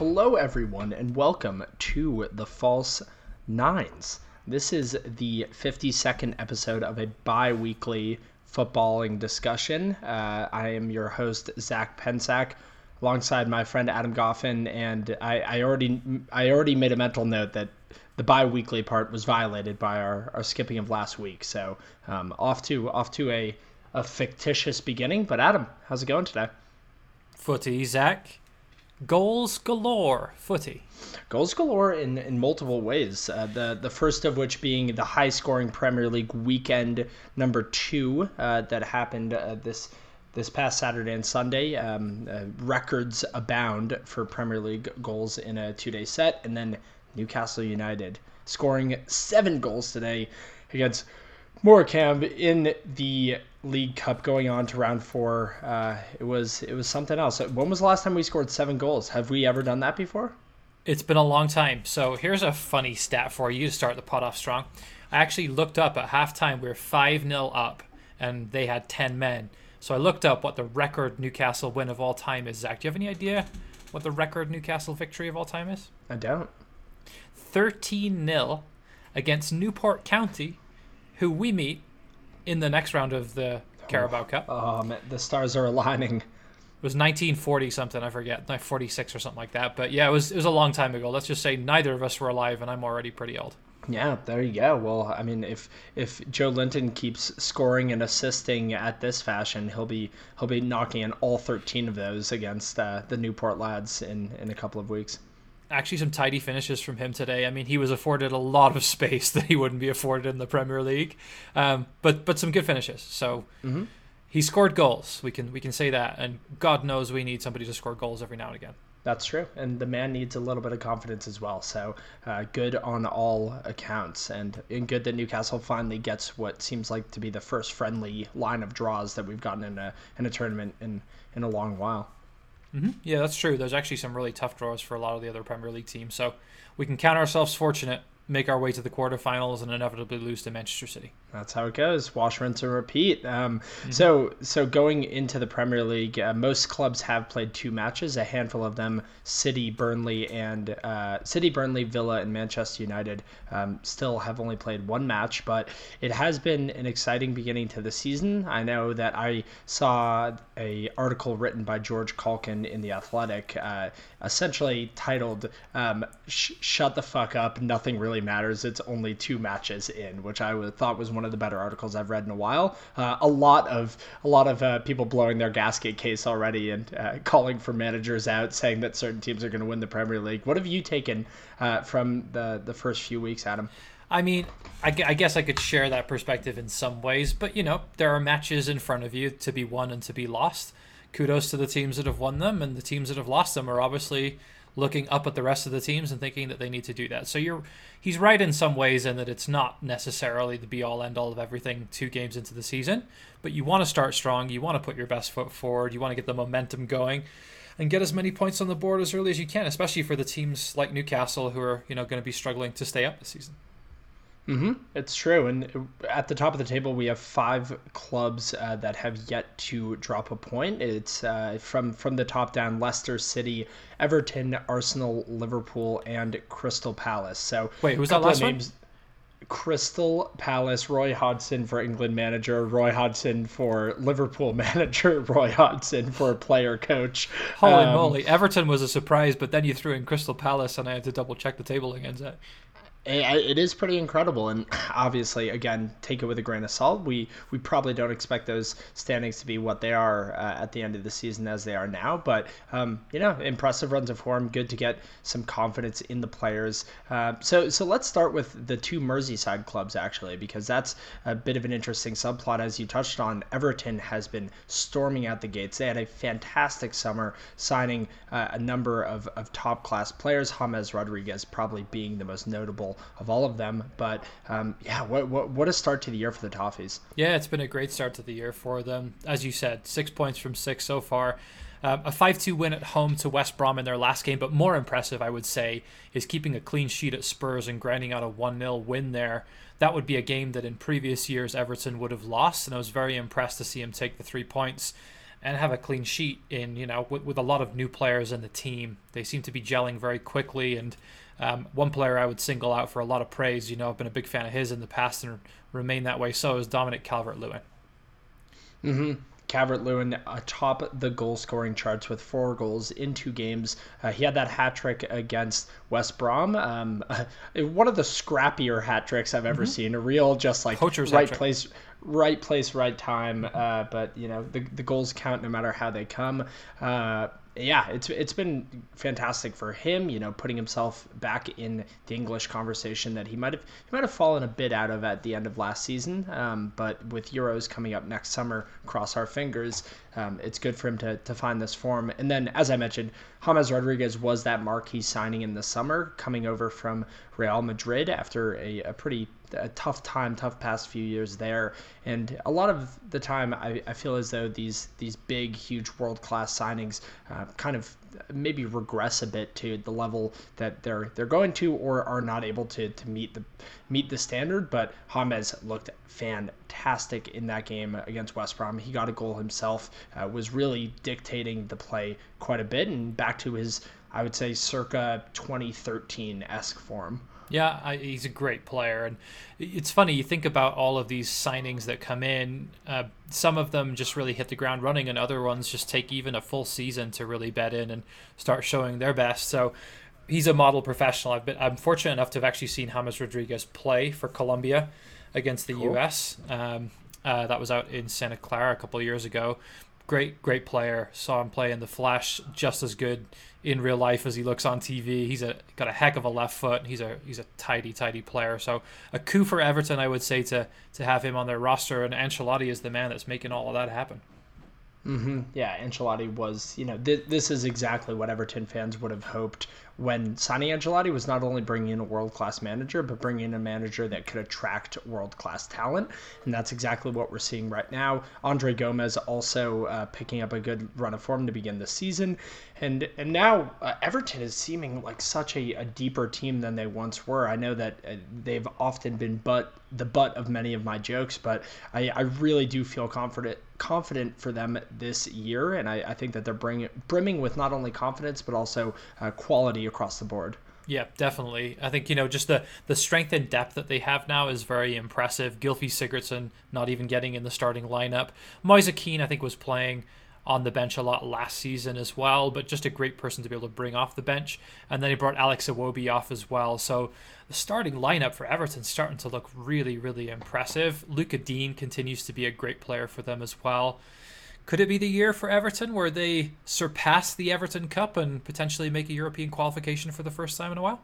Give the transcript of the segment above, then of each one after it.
Hello, everyone, and welcome to the False Nines. This is the 52nd episode of a bi weekly footballing discussion. Uh, I am your host, Zach Pensack, alongside my friend Adam Goffin, and I, I already I already made a mental note that the bi-weekly part was violated by our, our skipping of last week. So um, off to off to a, a fictitious beginning. But Adam, how's it going today? Footy, Zach. Goals galore, footy. Goals galore in, in multiple ways. Uh, the the first of which being the high scoring Premier League weekend number two uh, that happened uh, this this past Saturday and Sunday. Um, uh, records abound for Premier League goals in a two day set, and then Newcastle United scoring seven goals today against Morecambe in the League Cup going on to round four. Uh, it was it was something else. When was the last time we scored seven goals? Have we ever done that before? It's been a long time. So here's a funny stat for you to start the pot off strong. I actually looked up at halftime. We were 5 0 up, and they had 10 men. So I looked up what the record Newcastle win of all time is. Zach, do you have any idea what the record Newcastle victory of all time is? I don't. 13 0 against Newport County, who we meet in the next round of the Carabao Cup. Oh, man, the stars are aligning. It was 1940 something, I forget, like 46 or something like that. But yeah, it was it was a long time ago. Let's just say neither of us were alive, and I'm already pretty old. Yeah, there you go. Well, I mean, if if Joelinton keeps scoring and assisting at this fashion, he'll be he'll be knocking in all 13 of those against uh, the Newport lads in in a couple of weeks actually some tidy finishes from him today. I mean, he was afforded a lot of space that he wouldn't be afforded in the Premier League, um, but but some good finishes. So mm-hmm. he scored goals. We can we can say that, and God knows we need somebody to score goals every now and again. That's true, and the man needs a little bit of confidence as well. So uh, good on all accounts, and, and good that Newcastle finally gets what seems like to be the first friendly line of draws that we've gotten in a in a tournament in in a long while. Mm-hmm. Yeah, that's true. There's actually some really tough draws for a lot of the other Premier League teams. So we can count ourselves fortunate make our way to the quarterfinals and inevitably lose to Manchester City. That's how it goes. Wash, rinse, and repeat. Um, mm-hmm. So, so going into the Premier League, uh, most clubs have played two matches. A handful of them, City, Burnley, and uh, City, Burnley, Villa, and Manchester United, um, still have only played one match. But it has been an exciting beginning to the season. I know that I saw a article written by George Caulkin in the Athletic, uh, essentially titled um, "Shut the fuck up, nothing really." matters. It's only two matches in, which I thought was one of the better articles I've read in a while. Uh, a lot of a lot of uh, people blowing their gasket case already and uh, calling for managers out, saying that certain teams are going to win the Premier League. What have you taken uh, from the the first few weeks, Adam? I mean, I, I, guess I could share that perspective in some ways, but you know, there are matches in front of you to be won and to be lost. Kudos to the teams that have won them, and the teams that have lost them are obviously looking up at the rest of the teams and thinking that they need to do that. So you're he's right in some ways in that it's not necessarily the be all end all of everything two games into the season, but you want to start strong, you want to put your best foot forward, you want to get the momentum going and get as many points on the board as early as you can, especially for the teams like Newcastle who are, you know, going to be struggling to stay up this season. Mm-hmm. It's true. And at the top of the table, we have five clubs uh, that have yet to drop a point. It's uh, from from the top down: Leicester City, Everton, Arsenal, Liverpool, and Crystal Palace. So wait, who's that last names? One? Crystal Palace, Roy Hodgson for England manager, Roy Hodgson for Liverpool manager, Roy Hodgson for player coach. Holy um, moly. Everton was a surprise, but then you threw in Crystal Palace and I had to double check the table against that it is pretty incredible and obviously again take it with a grain of salt. We we probably don't expect those standings to be what they are uh, at the end of the season as they are now but um, you know impressive runs of form good to get some confidence in the players. Uh, so so let's start with the two merseyside clubs actually because that's a bit of an interesting subplot. As you touched on everton has been storming out the gates. They had a fantastic summer signing uh, a number of, of top class players james rodriguez probably being the most notable of all of them. But um, yeah, what, what what a start to the year for the Toffees. Yeah, it's been a great start to the year for them. As you said, six points from six so far. Uh, a 5 2 win at home to West Brom in their last game, but more impressive, I would say, is keeping a clean sheet at Spurs and grinding out a 1 0 win there. That would be a game that in previous years Everton would have lost, and I was very impressed to see him take the three points. and have a clean sheet in you know with, with a lot of new players in the team. They seem to be gelling very quickly, and um, one player I would single out for a lot of praise. You know, I've been a big fan of his in the past and remain that way. So is Dominic Calvert-Lewin. Mm-hmm. Calvert Lewin atop the goal scoring charts with four goals in two games. Uh, he had that hat trick against West Brom. Um, one of the scrappier hat tricks I've ever mm-hmm. seen. A real just like Poacher's right place, right place, right time. Uh, but you know the the goals count no matter how they come. Uh, yeah, it's it's been fantastic for him. You know, putting himself back in the English conversation that he might have he might have fallen a bit out of at the end of last season. Um, but with Euros coming up next summer, cross our fingers. Um, it's good for him to, to find this form. And then, as I mentioned, James Rodriguez was that marquee signing in the summer, coming over from Real Madrid after a, a pretty a tough time, tough past few years there. And a lot of the time, I, I feel as though these these big, huge, world class signings uh, kind of maybe regress a bit to the level that they're they're going to or are not able to to meet the meet the standard. But James looked fantastic in that game against West Brom. He got a goal himself, uh, was really dictating the play quite a bit, and back to his I would say circa 2013 esque form. Yeah, I, he's a great player, and it's funny. You think about all of these signings that come in. Uh, some of them just really hit the ground running, and other ones just take even a full season to really bed in and start showing their best. So he's a model professional. I've been I'm fortunate enough to have actually seen James Rodriguez play for Colombia against the cool. U.S. Um, uh, that was out in Santa Clara a couple of years ago. Great, great player. Saw him play in the Flash, just as good in real life as he looks on TV. He's a got a heck of a left foot. He's a he's a tidy tidy player. So a coup for Everton, I would say to to have him on their roster. And Ancelotti is the man that's making all of that happen. Mm-hmm. Yeah, Ancelotti was, you know, th- this is exactly what Everton fans would have hoped when signing Ancelotti was not only bringing in a world class manager, but bringing in a manager that could attract world class talent. And that's exactly what we're seeing right now. Andre Gomes also uh, picking up a good run of form to begin the season. And, and now uh, Everton is seeming like such a, a, deeper team than they once were. I know that uh, they've often been but the butt of many of my jokes, but I, I really do feel confident confident for them this year, and I, I think that they're bringing brimming with not only confidence but also uh, quality across the board. Yeah, definitely. I think you know just the the strength and depth that they have now is very impressive. Gylfi Sigurdsson not even getting in the starting lineup. Moise Kean I think was playing on the bench a lot last season as well, but just a great person to be able to bring off the bench. And then he brought Alex Iwobi off as well. So the starting lineup for Everton's starting to look really, really impressive. Lucas Digne continues to be a great player for them as well. Could it be the year for Everton where they surpass the Everton Cup and potentially make a European qualification for the first time in a while?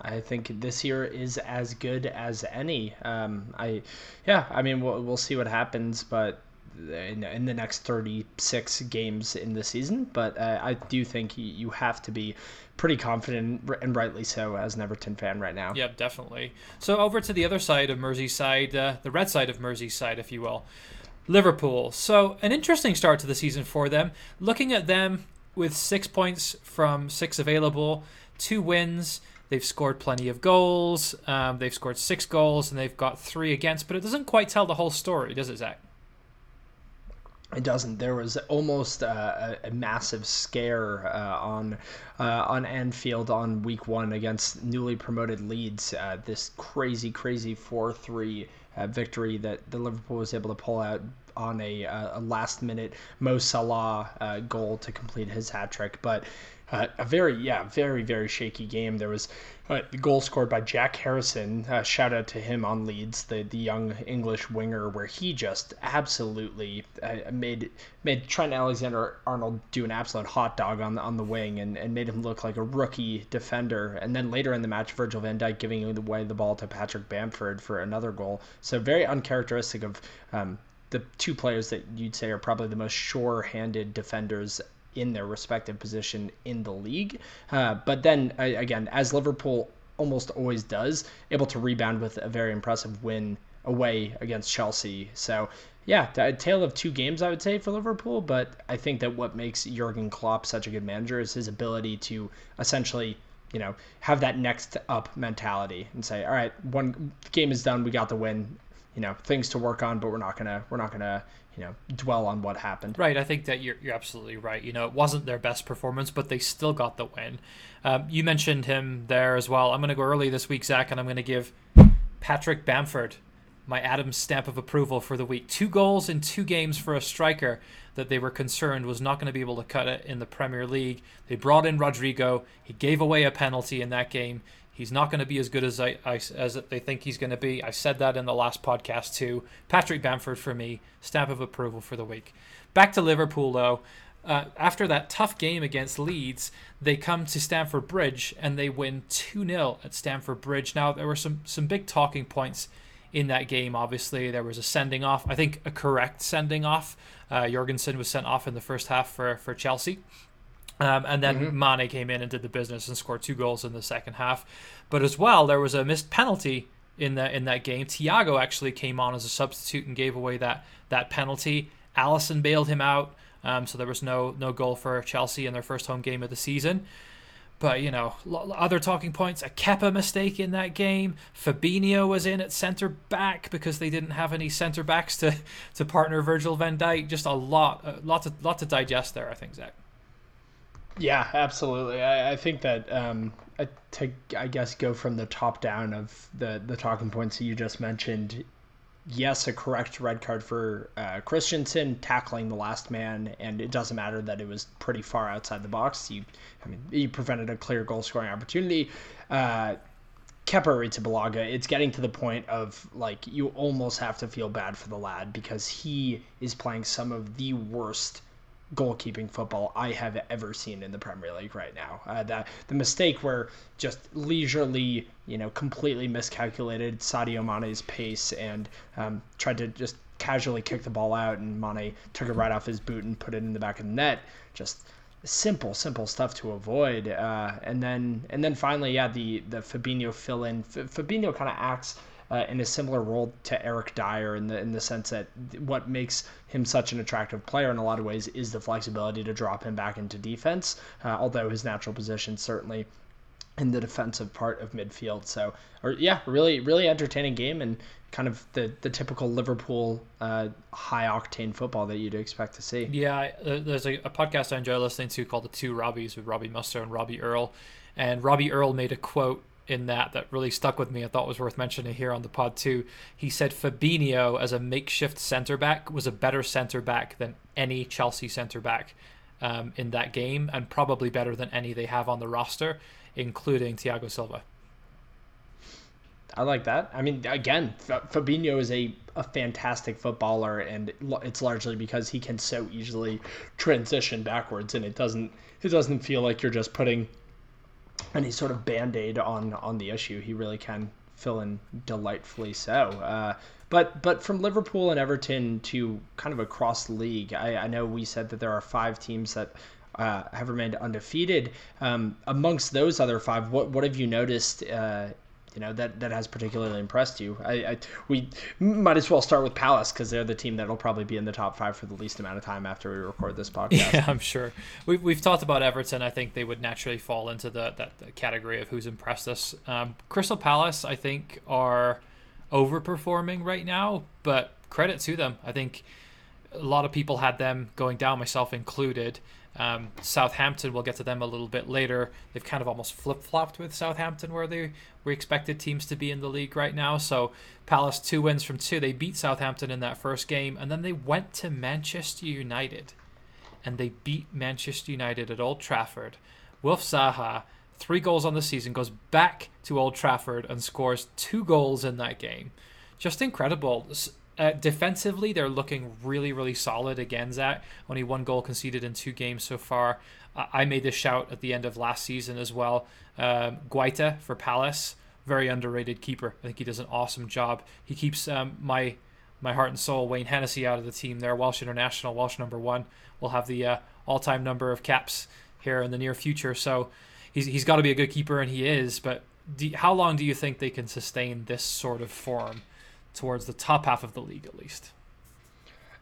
I think this year is as good as any. Um, I, yeah, I mean, we'll, we'll see what happens, but in, in the next 36 games in the season. But uh, I do think you have to be pretty confident, and rightly so, as an Everton fan right now. Yeah, definitely. So over to the other side of Merseyside, uh, the red side of Merseyside, if you will. Liverpool. So an interesting start to the season for them. Looking at them with six points from six available, two wins. They've scored plenty of goals. Um, they've scored six goals and they've got three against, but it doesn't quite tell the whole story, does it, Zach? It doesn't. There was almost a, a massive scare uh, on uh, on Anfield on week one against newly promoted Leeds. Uh, this crazy, crazy four three uh, victory that the Liverpool was able to pull out on a, uh, a last minute Mo Salah goal to complete his hat trick, but. A very, yeah, very, very shaky game. There was uh, the goal scored by Jack Harrison. Uh, shout out to him on Leeds, the the young English winger, where he just absolutely uh, made made Trent Alexander Arnold do an absolute hot dog on the on the wing and, and made him look like a rookie defender. And then later in the match, Virgil Van Dijk giving away the ball to Patrick Bamford for another goal. So very uncharacteristic of um, the two players that you'd say are probably the most sure-handed defenders in their respective position in the league. Uh, but then again, as Liverpool almost always does, able to rebound with a very impressive win away against Chelsea. So yeah, a tale of two games, I would say, for Liverpool. But I think that what makes Jurgen Klopp such a good manager is his ability to essentially, you know, have that next up mentality and say, all right, one game is done, we got the win you know things to work on, but we're not gonna we're not gonna you know dwell on what happened. Right. I think that you're you're absolutely right. You know, it wasn't their best performance, but they still got the win. Um, you mentioned him there as well. I'm to go early this week, Zach, and I'm to give Patrick Bamford my Adams stamp of approval for the week. Two goals in two games for a striker that they were concerned was not going to be able to cut it in the Premier League. They brought in Rodrigo. He gave away a penalty in that game. He's not going to be as good as I, I, as they think he's going to be. I said that in the last podcast too. Patrick Bamford for me, stamp of approval for the week. Back to Liverpool though. Uh, after that tough game against Leeds, they come to Stamford Bridge and they win 2 0 at Stamford Bridge. Now, there were some, some big talking points in that game. Obviously, there was a sending off. I think a correct sending off. Uh, Jorgensen was sent off in the first half for for Chelsea. Um, and then mm-hmm. Mane came in and did the business and scored two goals in the second half. But as well, there was a missed penalty in that in that game. Thiago actually came on as a substitute and gave away that that penalty. Alisson bailed him out, um, so there was no no goal for Chelsea in their first home game of the season. But you know, other talking points: a Kepa mistake in that game. Fabinho was in at centre back because they didn't have any centre backs to to partner Virgil Van Dijk. Just a lot, a lot to lot to digest there. I think Zach. Yeah, absolutely. I, I think that um, to I guess go from the top down of the the talking points that you just mentioned yes, a correct red card for uh, Christensen tackling the last man, and it doesn't matter that it was pretty far outside the box. You, I mean, you prevented a clear goal scoring opportunity. Uh, Kepa Arrizabalaga, it's getting to the point of like you almost have to feel bad for the lad because he is playing some of the worst goalkeeping football I have ever seen in the Premier League right now. Uh, the the mistake where just leisurely, you know, completely miscalculated Sadio Mane's pace and um, tried to just casually kick the ball out, and Mane took it right off his boot and put it in the back of the net. Just simple, simple stuff to avoid. Uh, and then and then finally, yeah, the the Fabinho fill in. F- Fabinho kind of acts uh, in a similar role to Eric Dier in the in the sense that what makes him such an attractive player in a lot of ways is the flexibility to drop him back into defense, uh, although his natural position certainly in the defensive part of midfield. So, or yeah, really, really entertaining game and kind of the the typical Liverpool uh, high octane football that you'd expect to see. Yeah, there's a, a, podcast I enjoy listening to called The Two Robbies with Robbie Mustoe and Robbie Earle, and Robbie Earle made a quote in that that really stuck with me. I thought was worth mentioning here on the pod too. He said Fabinho as a makeshift center back was a better center back than any Chelsea center back um, in that game, and probably better than any they have on the roster, including Thiago Silva. I like that. I mean, again, Fabinho is a, a fantastic footballer, and it's largely because he can so easily transition backwards, and it doesn't it doesn't feel like you're just putting any sort of band-aid on on the issue. He really can fill in delightfully so. Uh, but but from Liverpool and Everton to kind of across the league, I, I know we said that there are five teams that uh, have remained undefeated. Um, amongst those other five, what what have you noticed uh, you know that that has particularly impressed you. I, I we might as well start with Palace because they're the team that'll probably be in the top five for the least amount of time after we record this podcast. Yeah, I'm sure. We've we've talked about Everton. I think they would naturally fall into the that the category of who's impressed us. Um, Crystal Palace, I think, are overperforming right now, but credit to them. I think a lot of people had them going down, myself included. Um, Southampton, we'll get to them a little bit later. They've kind of almost flip flopped with Southampton, where they we expected teams to be in the league right now. So Palace two wins from two. They beat Southampton in that first game, and then they went to Manchester United, and they beat Manchester United at Old Trafford. Wilf Zaha, three goals on the season, goes back to Old Trafford and scores two goals in that game. Just incredible. Uh, defensively, they're looking really, really solid again, Zach. Only one goal conceded in two games so far. Uh, I made this shout at the end of last season as well. Um, Guaita for Palace, very underrated keeper. I think he does an awesome job. He keeps um, my my heart and soul, Wayne Hennessy, out of the team there. Welsh International, Welsh number one, will have the uh, all time number of caps here in the near future. So he's, he's got to be a good keeper, and he is. But do, how long do you think they can sustain this sort of form? Towards the top half of the league at least.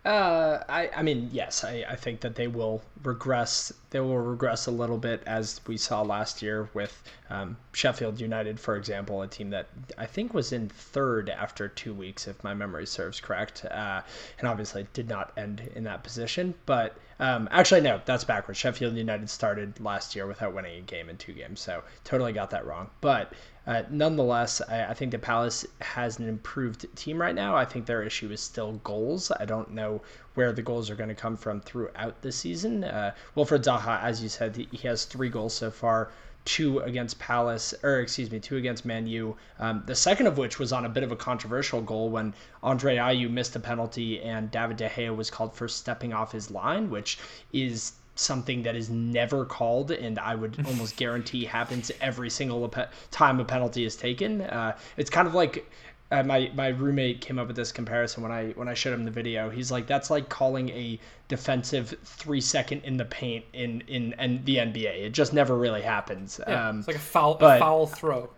Uh, I, I mean, yes, I, I think that they will regress. They will regress a little bit as we saw last year with um, Sheffield United, for example, a team that I think was in third after two weeks, if my memory serves correct, uh, and obviously did not end in that position. But um, actually, no, that's backwards. Sheffield United started last year without winning a game in two games, so totally got that wrong. But uh, nonetheless, I, I, think the Palace has an improved team right now. I think their issue is still goals. I don't know where the goals are going to come from throughout the season. Uh, Wilfried Zaha, as you said, he has three goals so far. Two against Palace, or excuse me, two against Man U. Um, the second of which was on a bit of a controversial goal when Andre Ayew missed a penalty and David De Gea was called for stepping off his line, which is something that is never called, and I would almost guarantee happens every single time a penalty is taken. Uh, it's kind of like uh, my my roommate came up with this comparison when I when I showed him the video. He's like, that's like calling a defensive three second in the paint in in, in the NBA. It just never really happens. Yeah, um, it's like a foul but, a foul throw.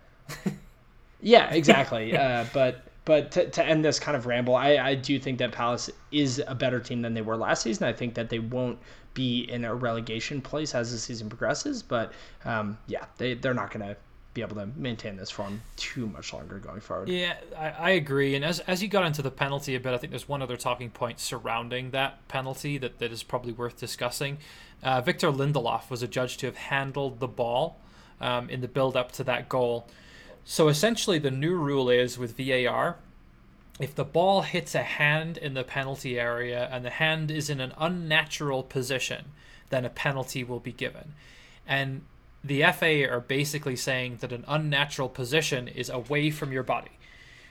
yeah, exactly. uh, but but to, to end this kind of ramble, I, I do think that Palace is a better team than they were last season. I think that they won't be in a relegation place as the season progresses. But um, yeah, they, they're not going to be able to maintain this form too much longer going forward. Yeah, I, I, agree. And as, as you got into the penalty a bit, I think there's one other talking point surrounding that penalty that, that is probably worth discussing. Uh, Victor Lindelof was adjudged to have handled the ball um, in the build up to that goal. So essentially, the new rule is with VAR, if the ball hits a hand in the penalty area and the hand is in an unnatural position, then a penalty will be given. And the FA are basically saying that an unnatural position is away from your body.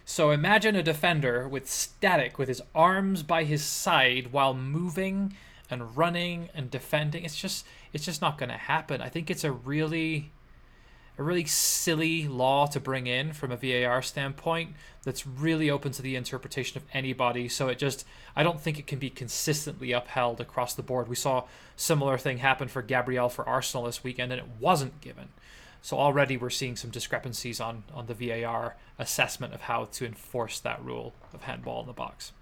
So imagine a defender with static, with his arms by his side while moving and running and defending. It's just it's just not going to happen. I think it's a really a really silly law to bring in from a VAR standpoint that's really open to the interpretation of anybody. So it just, I don't think it can be consistently upheld across the board. We saw similar thing happen for Gabriel for Arsenal this weekend, and it wasn't given. So already we're seeing some discrepancies on on the VAR assessment of how to enforce that rule of handball in the box.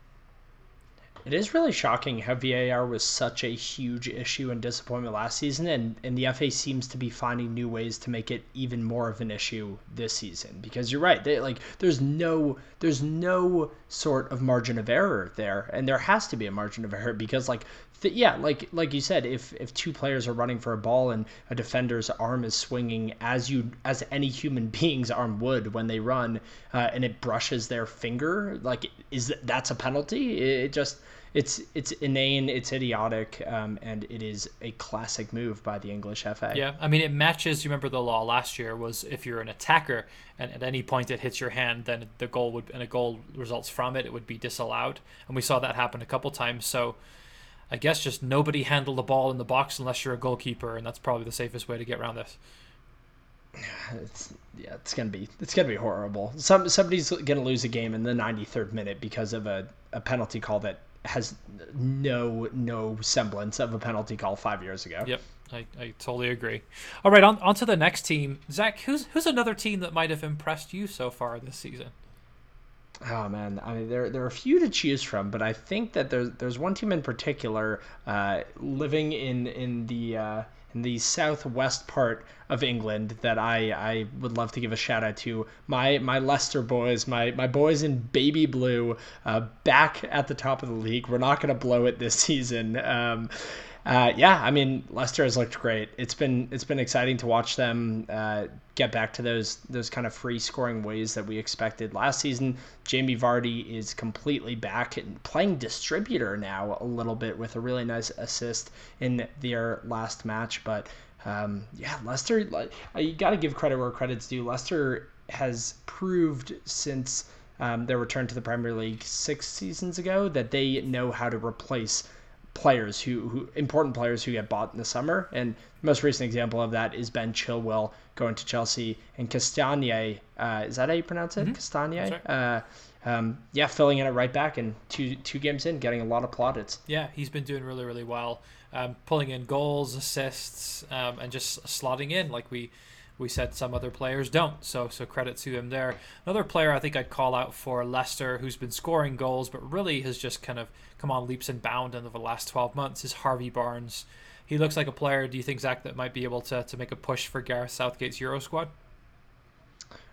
It is really shocking how VAR was such a huge issue and disappointment last season, and, and the FA seems to be finding new ways to make it even more of an issue this season. Because you're right, they, like there's no there's no sort of margin of error there, and there has to be a margin of error because like th- yeah, like like you said, if if two players are running for a ball and a defender's arm is swinging as you as any human being's arm would when they run, uh, and it brushes their finger, like is that, that's a penalty? It just it's it's inane, it's idiotic, um, and it is a classic move by the English FA. Yeah, I mean it matches. You remember the law last year was if you're an attacker and at any point it hits your hand, then the goal would and a goal results from it, it would be disallowed, and we saw that happen a couple times. So. I guess just nobody handle the ball in the box unless you're a goalkeeper, and that's probably the safest way to get around this. It's yeah, it's gonna be it's gonna be horrible. Some somebody's gonna lose a game in the 93rd minute because of a, a penalty call that has no no semblance of a penalty call five years ago. Yep, I, I totally agree. All right, on, on to the next team. Zach, who's who's another team that might have impressed you so far this season? Oh man, I mean there there are a few to choose from, but I think that there's there's one team in particular uh, living in in the uh, in the southwest part of England that I, I would love to give a shout out to. My my Leicester boys, my my boys in baby blue, uh, back at the top of the league. We're not going to blow it this season. Um, uh, yeah, I mean Leicester has looked great. It's been it's been exciting to watch them uh, get back to those those kind of free scoring ways that we expected last season. Jamie Vardy is completely back and playing distributor now a little bit with a really nice assist in their last match. But um, yeah, Leicester, you got to give credit where credit's due. Leicester has proved since um, their return to the Premier League six seasons ago that they know how to replace players who, who important players who get bought in the summer. And the most recent example of that is Ben Chilwell going to Chelsea and Castagne. Uh, is that how you pronounce it? Mm-hmm. Castagne. Right. Uh, um, yeah, filling in at right back and two two games in, getting a lot of plaudits. Yeah, he's been doing really really well, um, pulling in goals, assists, um, and just slotting in like we We said some other players don't, so so credit to him there. Another player I think I'd call out for Leicester, who's been scoring goals, but really has just kind of come on leaps and bounds over the last 12 months, is Harvey Barnes. He looks like a player. Do you think Zach that might be able to to make a push for Gareth Southgate's Euro squad?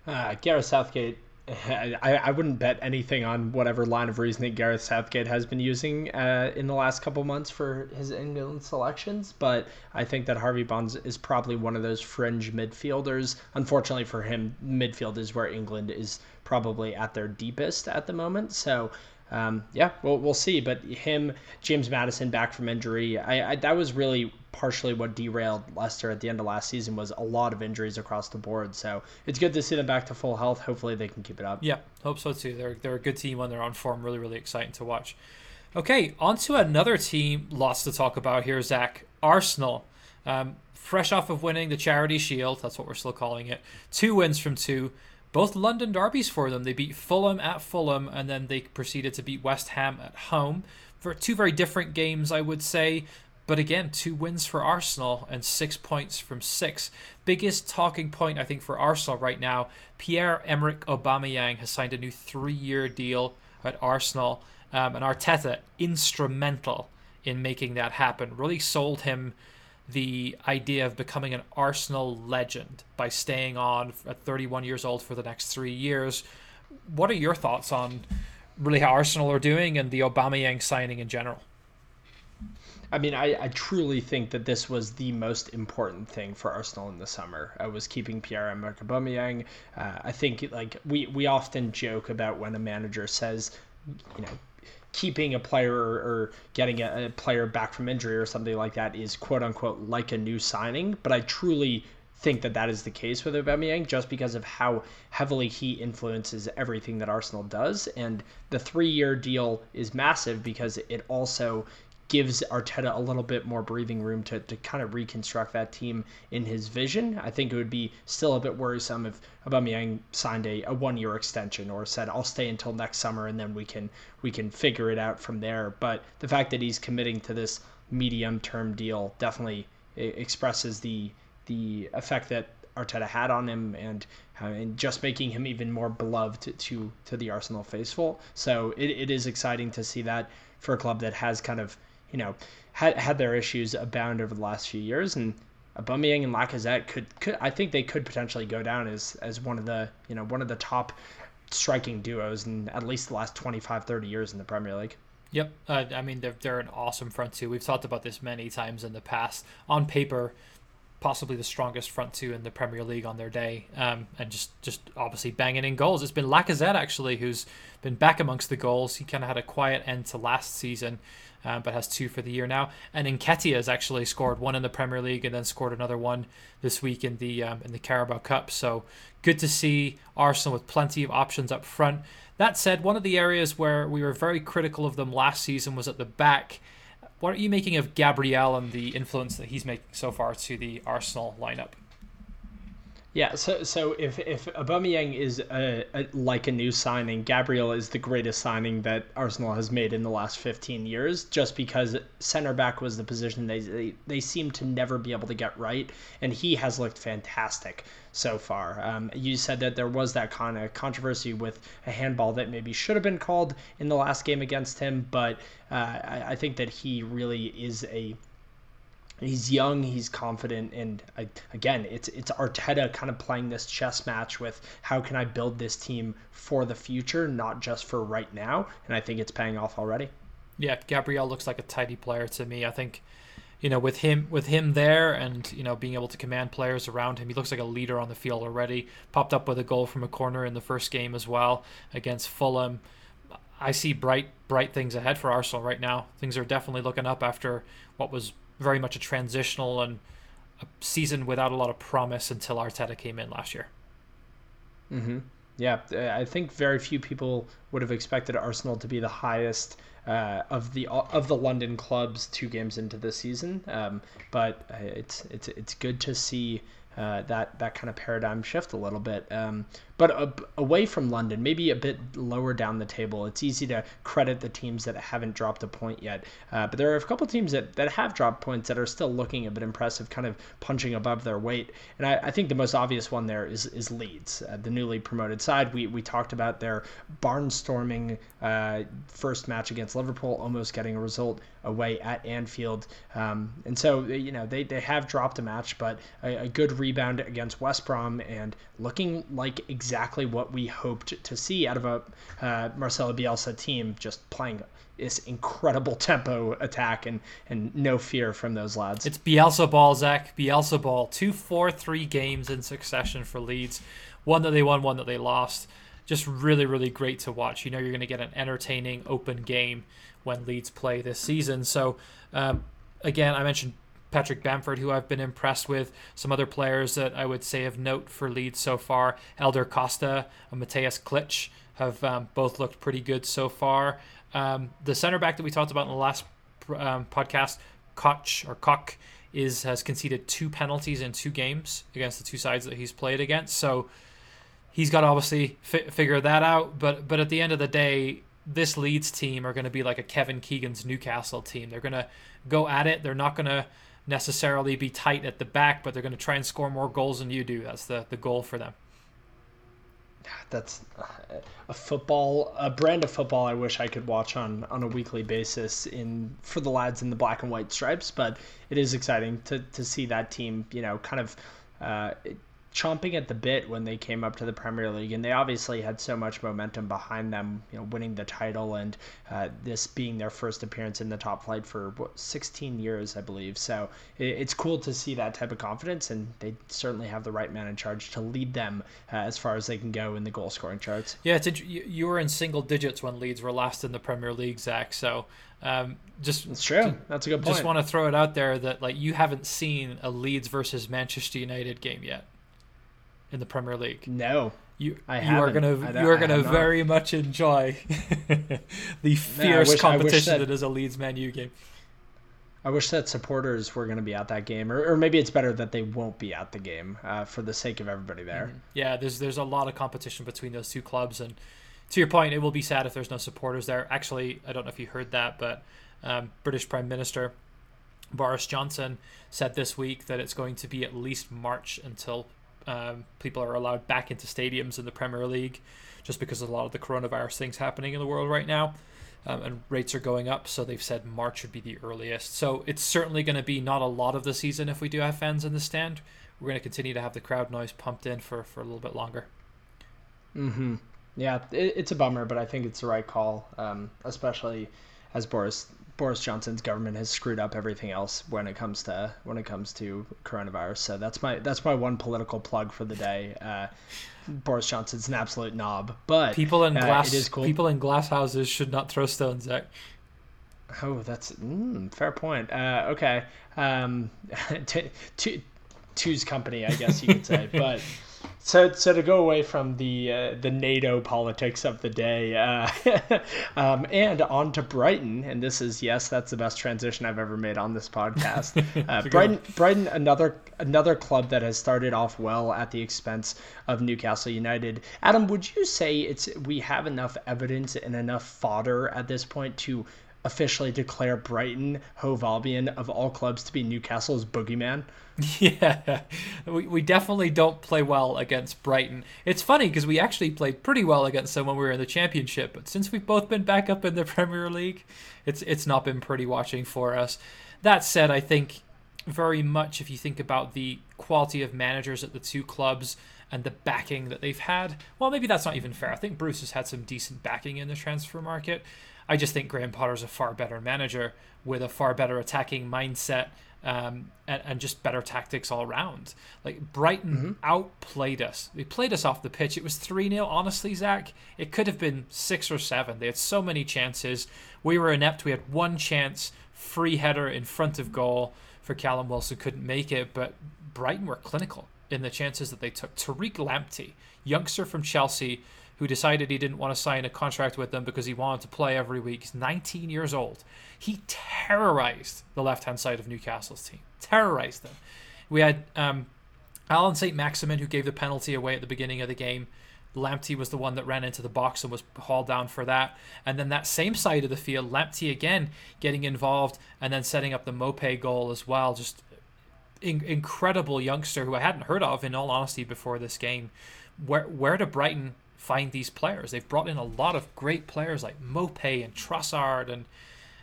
Uh, Gareth Southgate I, I wouldn't bet anything on whatever line of reasoning Gareth Southgate has been using uh, in the last couple months for his England selections, but I think that Harvey Barnes is probably one of those fringe midfielders. Unfortunately for him, midfield is where England is probably at their deepest at the moment. So um, yeah, we'll, we'll see. But him, James Maddison back from injury, I, I, that was really partially what derailed Leicester at the end of last season was a lot of injuries across the board. So it's good to see them back to full health. Hopefully they can keep it up. Yeah, hope so too. They're they're a good team when they're on form. Really really exciting to watch. Okay, on to another team. Lots to talk about here, Zach. Arsenal. Um, fresh off of winning the Charity Shield, that's what we're still calling it. Two wins from two both London derbies for them. They beat Fulham at Fulham, and then they proceeded to beat West Ham at home for two very different games, I would say. But again, two wins for Arsenal and six points from six. Biggest talking point, I think, for Arsenal right now Pierre Emerick Aubameyang has signed a new three year deal at Arsenal. Um, and Arteta, instrumental in making that happen, really sold him the idea of becoming an Arsenal legend by staying on at 31 years old for the next three years. What are your thoughts on really how Arsenal are doing and the Aubameyang signing in general? I mean, I, I truly think that this was the most important thing for Arsenal in the summer. I was keeping Pierre-Emerick Aubameyang. Uh, I think like we we often joke about when a manager says, you know, keeping a player or, or getting a, a, player back from injury or something like that is quote unquote like a new signing. But I truly think that that is the case with Aubameyang just because of how heavily he influences everything that Arsenal does. And the three year deal is massive because it also gives Arteta a little bit more breathing room to, to kind of reconstruct that team in his vision. I think it would be still a bit worrisome if Aubameyang signed a, a one year extension or said I'll stay until next summer and then we can we can figure it out from there. But the fact that he's committing to this medium term deal definitely expresses the the effect that Arteta had on him and uh, and just making him even more beloved to to, to the Arsenal faithful. So it, it is exciting to see that for a club that has kind of you know, had had their issues abound over the last few years, and Aubameyang and Lacazette could could I think they could potentially go down as as one of the you know one of the top striking duos in at least the last 25 30 years in the Premier League. Yep, uh, I mean they're they're an awesome front two. We've talked about this many times in the past. On paper, possibly the strongest front two in the Premier League on their day, um, and just just obviously banging in goals. It's been Lacazette actually who's been back amongst the goals. He kind of had a quiet end to last season uh, but has two for the year now. And Nketiah has actually scored one in the Premier League and then scored another one this week in the um, in the Carabao Cup. So good to see Arsenal with plenty of options up front. That said, one of the areas where we were very critical of them last season was at the back. What are you making of Gabriel and the influence that he's making so far to the Arsenal lineup? Yeah, so so if if Aubameyang is a, a, like a new signing, Gabriel is the greatest signing that Arsenal has made in the last 15 years. Just because center back was the position they they, they seem to never be able to get right, and he has looked fantastic so far. Um, you said that there was that kind of controversy with a handball that maybe should have been called in the last game against him, but uh, I, I think that he really is a he's young, he's confident, and again, it's it's Arteta kind of playing this chess match with how can I build this team for the future, not just for right now, and I think it's paying off already. Yeah, Gabriel looks like a tidy player to me. I think, you know, with him with him there, and you know, being able to command players around him, he looks like a leader on the field already. Popped up with a goal from a corner in the first game as well against Fulham. I see bright bright things ahead for Arsenal right now. Things are definitely looking up after what was very much a transitional and a season without a lot of promise until Arteta came in last year. Mm-hmm. Yeah, I think very few people would have expected Arsenal to be the highest uh, of the of the London clubs two games into the season. Um, but it's it's it's good to see uh, that that kind of paradigm shift a little bit. Um, but uh, away from London, maybe a bit lower down the table, it's easy to credit the teams that haven't dropped a point yet. Uh, but there are a couple teams that, that have dropped points that are still looking a bit impressive, kind of punching above their weight. And I, I think the most obvious one there is, is Leeds, uh, the newly promoted side. We, we talked about their barnstorming uh, first match against Liverpool, almost getting a result away at Anfield. Um, and so, you know, they, they have dropped a match, but a, a good rebound against West Brom and looking like exactly what we hoped to see out of a uh, Marcelo Bielsa team, just playing this incredible tempo attack and and no fear from those lads. It's Bielsa ball, Zach. Bielsa ball. Two, four, three games in succession for Leeds. One that they won, one that they lost. Just really, really great to watch. You know, you're going to get an entertaining, open game when Leeds play this season. So, um, again, I mentioned Patrick Bamford, who I've been impressed with. Some other players that I would say of note for Leeds so far: Helder Costa and Mateusz Klich have um, both looked pretty good so far. Um, the center back that we talked about in the last um, podcast, Koch or Koch, is has conceded two penalties in two games against the two sides that he's played against. So he's got to obviously fi- figure that out. But but at the end of the day, this Leeds team are going to be like a Kevin Keegan's Newcastle team. They're going to go at it. They're not going to necessarily be tight at the back, but they're going to try and score more goals than you do. That's the the goal for them that's a football a brand of football I wish I could watch on on a weekly basis in for the lads in the black and white stripes but it is exciting to to see that team you know kind of uh, chomping at the bit when they came up to the Premier League, and they obviously had so much momentum behind them, you know, winning the title and uh, this being their first appearance in the top flight for what, 16 years, I believe. So it, it's cool to see that type of confidence, and they certainly have the right man in charge to lead them uh, as far as they can go in the goal scoring charts. Yeah, it's you were in single digits when Leeds were last in the Premier League, Zach. So um, just it's true. That's a good point. Just want to throw it out there that like you haven't seen a Leeds versus Manchester United game yet in the Premier League. No. You, I you are gonna you are gonna very not. much enjoy the fierce wish, competition that, that is a Leeds Man U game. I wish that supporters were going to be at that game, or, or maybe it's better that they won't be at the game uh, for the sake of everybody there. Mm-hmm. Yeah, there's there's a lot of competition between those two clubs, and to your point, it will be sad if there's no supporters there. Actually, I don't know if you heard that, but um, British Prime Minister Boris Johnson said this week that it's going to be at least March until um, people are allowed back into stadiums in the Premier League just because a lot of the coronavirus things happening in the world right now. Um, and rates are going up, so they've said March would be the earliest. So it's certainly going to be not a lot of the season if we do have fans in the stand. We're going to continue to have the crowd noise pumped in for, for a little bit longer. Mm-hmm. Yeah, it, it's a bummer, but I think it's the right call, um, especially as Boris Boris Johnson's government has screwed up everything else when it comes to when it comes to coronavirus. So that's my that's my one political plug for the day. Uh, Boris Johnson's an absolute knob, but people in glass uh, cool. people in glass houses should not throw stones. Zach. Oh, that's mm, fair point. Uh, okay, um, t- t- two's company, I guess you could say, but. So, so to go away from the uh, the NATO politics of the day, uh, um, and on to Brighton, and this is yes, that's the best transition I've ever made on this podcast. Uh, Brighton, Brighton, another another club that has started off well at the expense of Newcastle United. Adam, would you say it's we have enough evidence and enough fodder at this point to officially declare Brighton, Hove Albion, of all clubs, to be Newcastle's boogeyman? Yeah, we, we definitely don't play well against Brighton. It's funny because we actually played pretty well against them when we were in the Championship, but since we've both been back up in the Premier League, it's it's not been pretty watching for us. That said, I think very much if you think about the quality of managers at the two clubs and the backing that they've had, well, maybe that's not even fair. I think Bruce has had some decent backing in the transfer market. I just think Graham Potter's a far better manager with a far better attacking mindset um, and, and, just better tactics all around. Like Brighton mm-hmm. outplayed us. They played us off the pitch. It was 3 0. Honestly, Zach, it could have been six or seven. They had so many chances. We were inept. We had one chance, free header in front of goal for Callum Wilson. Couldn't make it, but Brighton were clinical in the chances that they took. Tariq Lamptey, youngster from Chelsea, who decided he didn't want to sign a contract with them because he wanted to play every week. He's 19 years old. He terrorized the left hand side of Newcastle's team. Terrorized them. We had um, Allan St. Maximin, who gave the penalty away at the beginning of the game. Lamptey was the one that ran into the box and was hauled down for that. And then that same side of the field, Lamptey again getting involved and then setting up the Maupay goal as well. Just in- incredible youngster who I hadn't heard of, in all honesty, before this game. Where where do Brighton find these players? They've brought in a lot of great players like Maupay and Trossard and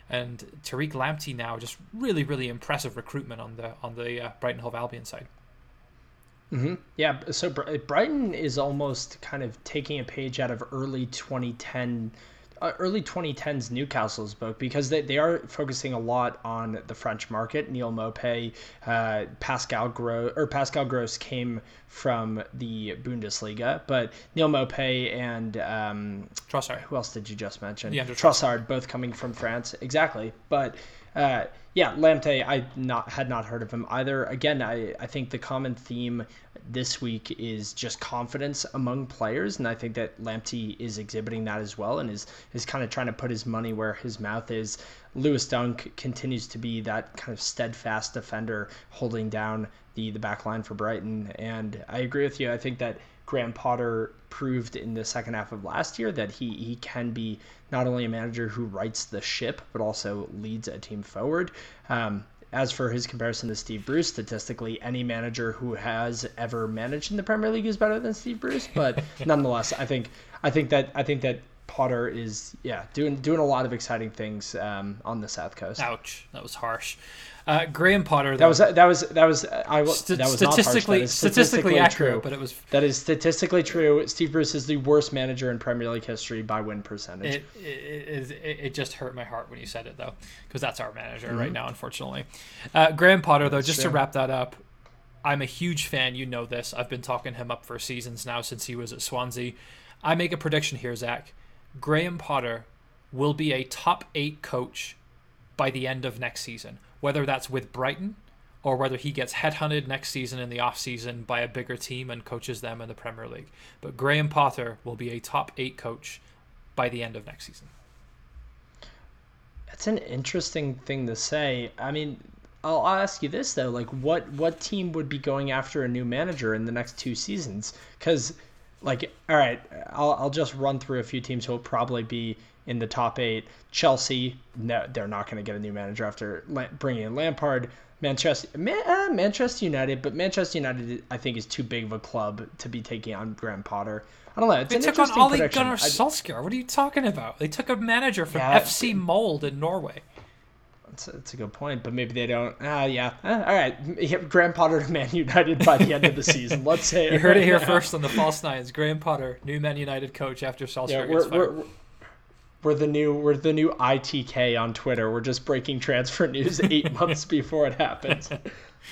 and Tariq Lamptey now. Just really really impressive recruitment on the on the uh, Brighton Hove Albion side. Mm-hmm. Yeah, so Brighton is almost kind of taking a page out of early 2010 uh, early 2010s Newcastle's book because they, they are focusing a lot on the French market. Neal Maupay, uh, Pascal Gross, or Pascal Gross came from the Bundesliga, but Neal Maupay and um, Trossard. Who else did you just mention? Yeah, Trossard, both coming from France. Exactly, but. Uh, yeah, Lamptey, I not had not heard of him either. Again, I, I think the common theme this week is just confidence among players, and I think that Lamptey is exhibiting that as well, and is is kind of trying to put his money where his mouth is. Lewis Dunk continues to be that kind of steadfast defender, holding down the the back line for Brighton, and I agree with you. I think that Graham Potter proved in the second half of last year that he, he can be not only a manager who rights the ship, but also leads a team forward. Um, as for his comparison to Steve Bruce, statistically, any manager who has ever managed in the Premier League is better than Steve Bruce. But nonetheless, I think I think that I think that Potter is yeah doing doing a lot of exciting things um, on the South Coast. Ouch, that was harsh. Uh, Graham Potter. Though, that was that was that was I st- that was statistically not statistically, statistically accurate, true. but it was that is statistically true. Steve Bruce is the worst manager in Premier League history by win percentage. It it, it, it just hurt my heart when you said it though, because that's our manager mm-hmm. right now, unfortunately. Uh, Graham Potter though, that's just true. to wrap that up. I'm a huge fan. You know this. I've been talking him up for seasons now since he was at Swansea. I make a prediction here, Zach. Graham Potter will be a top eight coach by the end of next season whether that's with Brighton or whether he gets headhunted next season in the offseason by a bigger team and coaches them in the Premier League. But Graham Potter will be a top eight coach by the end of next season. That's an interesting thing to say. I mean, I'll ask you this though: like, what what team would be going after a new manager in the next two seasons? Because, like, all right, I'll I'll just run through a few teams who will probably be in the top eight. Chelsea, no, they're not going to get a new manager after bringing in Lampard. Manchester, uh, Manchester United, but Manchester United, I think, is too big of a club to be taking on Graham Potter. I don't know. It's they took on Ole Gunnar Solskjaer. What are you talking about? They took a manager from yeah, FC Molde in Norway. That's a, that's a good point, but maybe they don't. Ah, uh, yeah. Uh, all right. Graham Potter to Man United by the end of the season. Let's say you heard it here first on the False Nines. Graham Potter, new Man United coach after Solskjaer yeah, we're, we're, we're the new we're the new ITK on Twitter. We're just breaking transfer news eight months before it happens.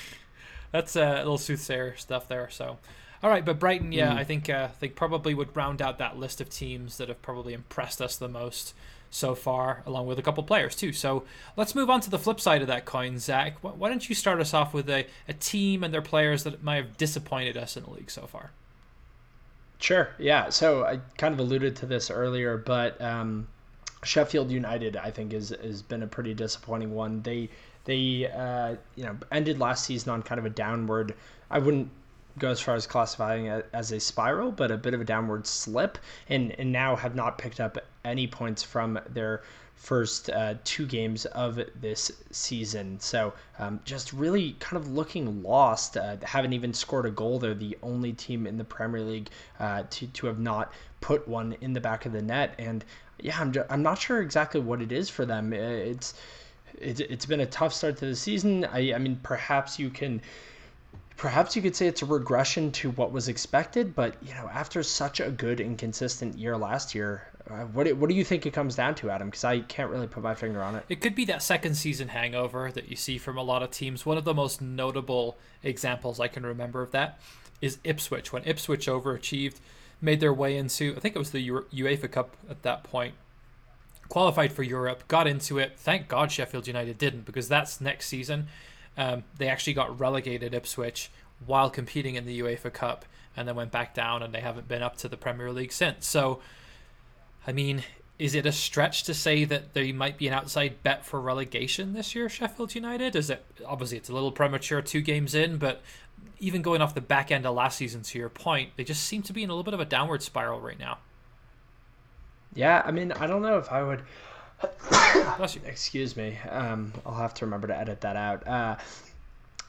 That's a uh, little soothsayer stuff there. So, all right, but Brighton, yeah, mm. I think uh, they probably would round out that list of teams that have probably impressed us the most so far, along with a couple players too. So let's move on to the flip side of that coin, Zach. Why don't you start us off with a, a team and their players that might have disappointed us in the league so far? Sure. Yeah. So I kind of alluded to this earlier, but um, Sheffield United, I think, is has been a pretty disappointing one. They they uh, you know ended last season on kind of a downward. I wouldn't go as far as classifying it as a spiral, but a bit of a downward slip, and and now have not picked up any points from their first uh, two games of this season. So um, just really kind of looking lost. Uh, haven't even scored a goal. They're the only team in the Premier League uh, to to have not put one in the back of the net, and yeah, I'm, I'm not sure exactly what it is for them. It's it's it's been a tough start to the season. I I mean perhaps you can perhaps you could say it's a regression to what was expected, but you know after such a good and consistent year last year, uh, what what do you think it comes down to, Adam? Because I can't really put my finger on it. It could be that second season hangover that you see from a lot of teams. One of the most notable examples I can remember of that is Ipswich when Ipswich overachieved made their way into I think it was the UEFA Cup at that point. Qualified for Europe, got into it. Thank God Sheffield United didn't because that's next season. Um, they actually got relegated Ipswich while competing in the UEFA Cup and then went back down and they haven't been up to the Premier League since. So, I mean, is it a stretch to say that they might be an outside bet for relegation this year, Sheffield United? Is it obviously it's a little premature, two games in, but even going off the back end of last season, to your point, they just seem to be in a little bit of a downward spiral right now. Yeah, I mean, I don't know if I would. Excuse me. Um, I'll have to remember to edit that out. Uh,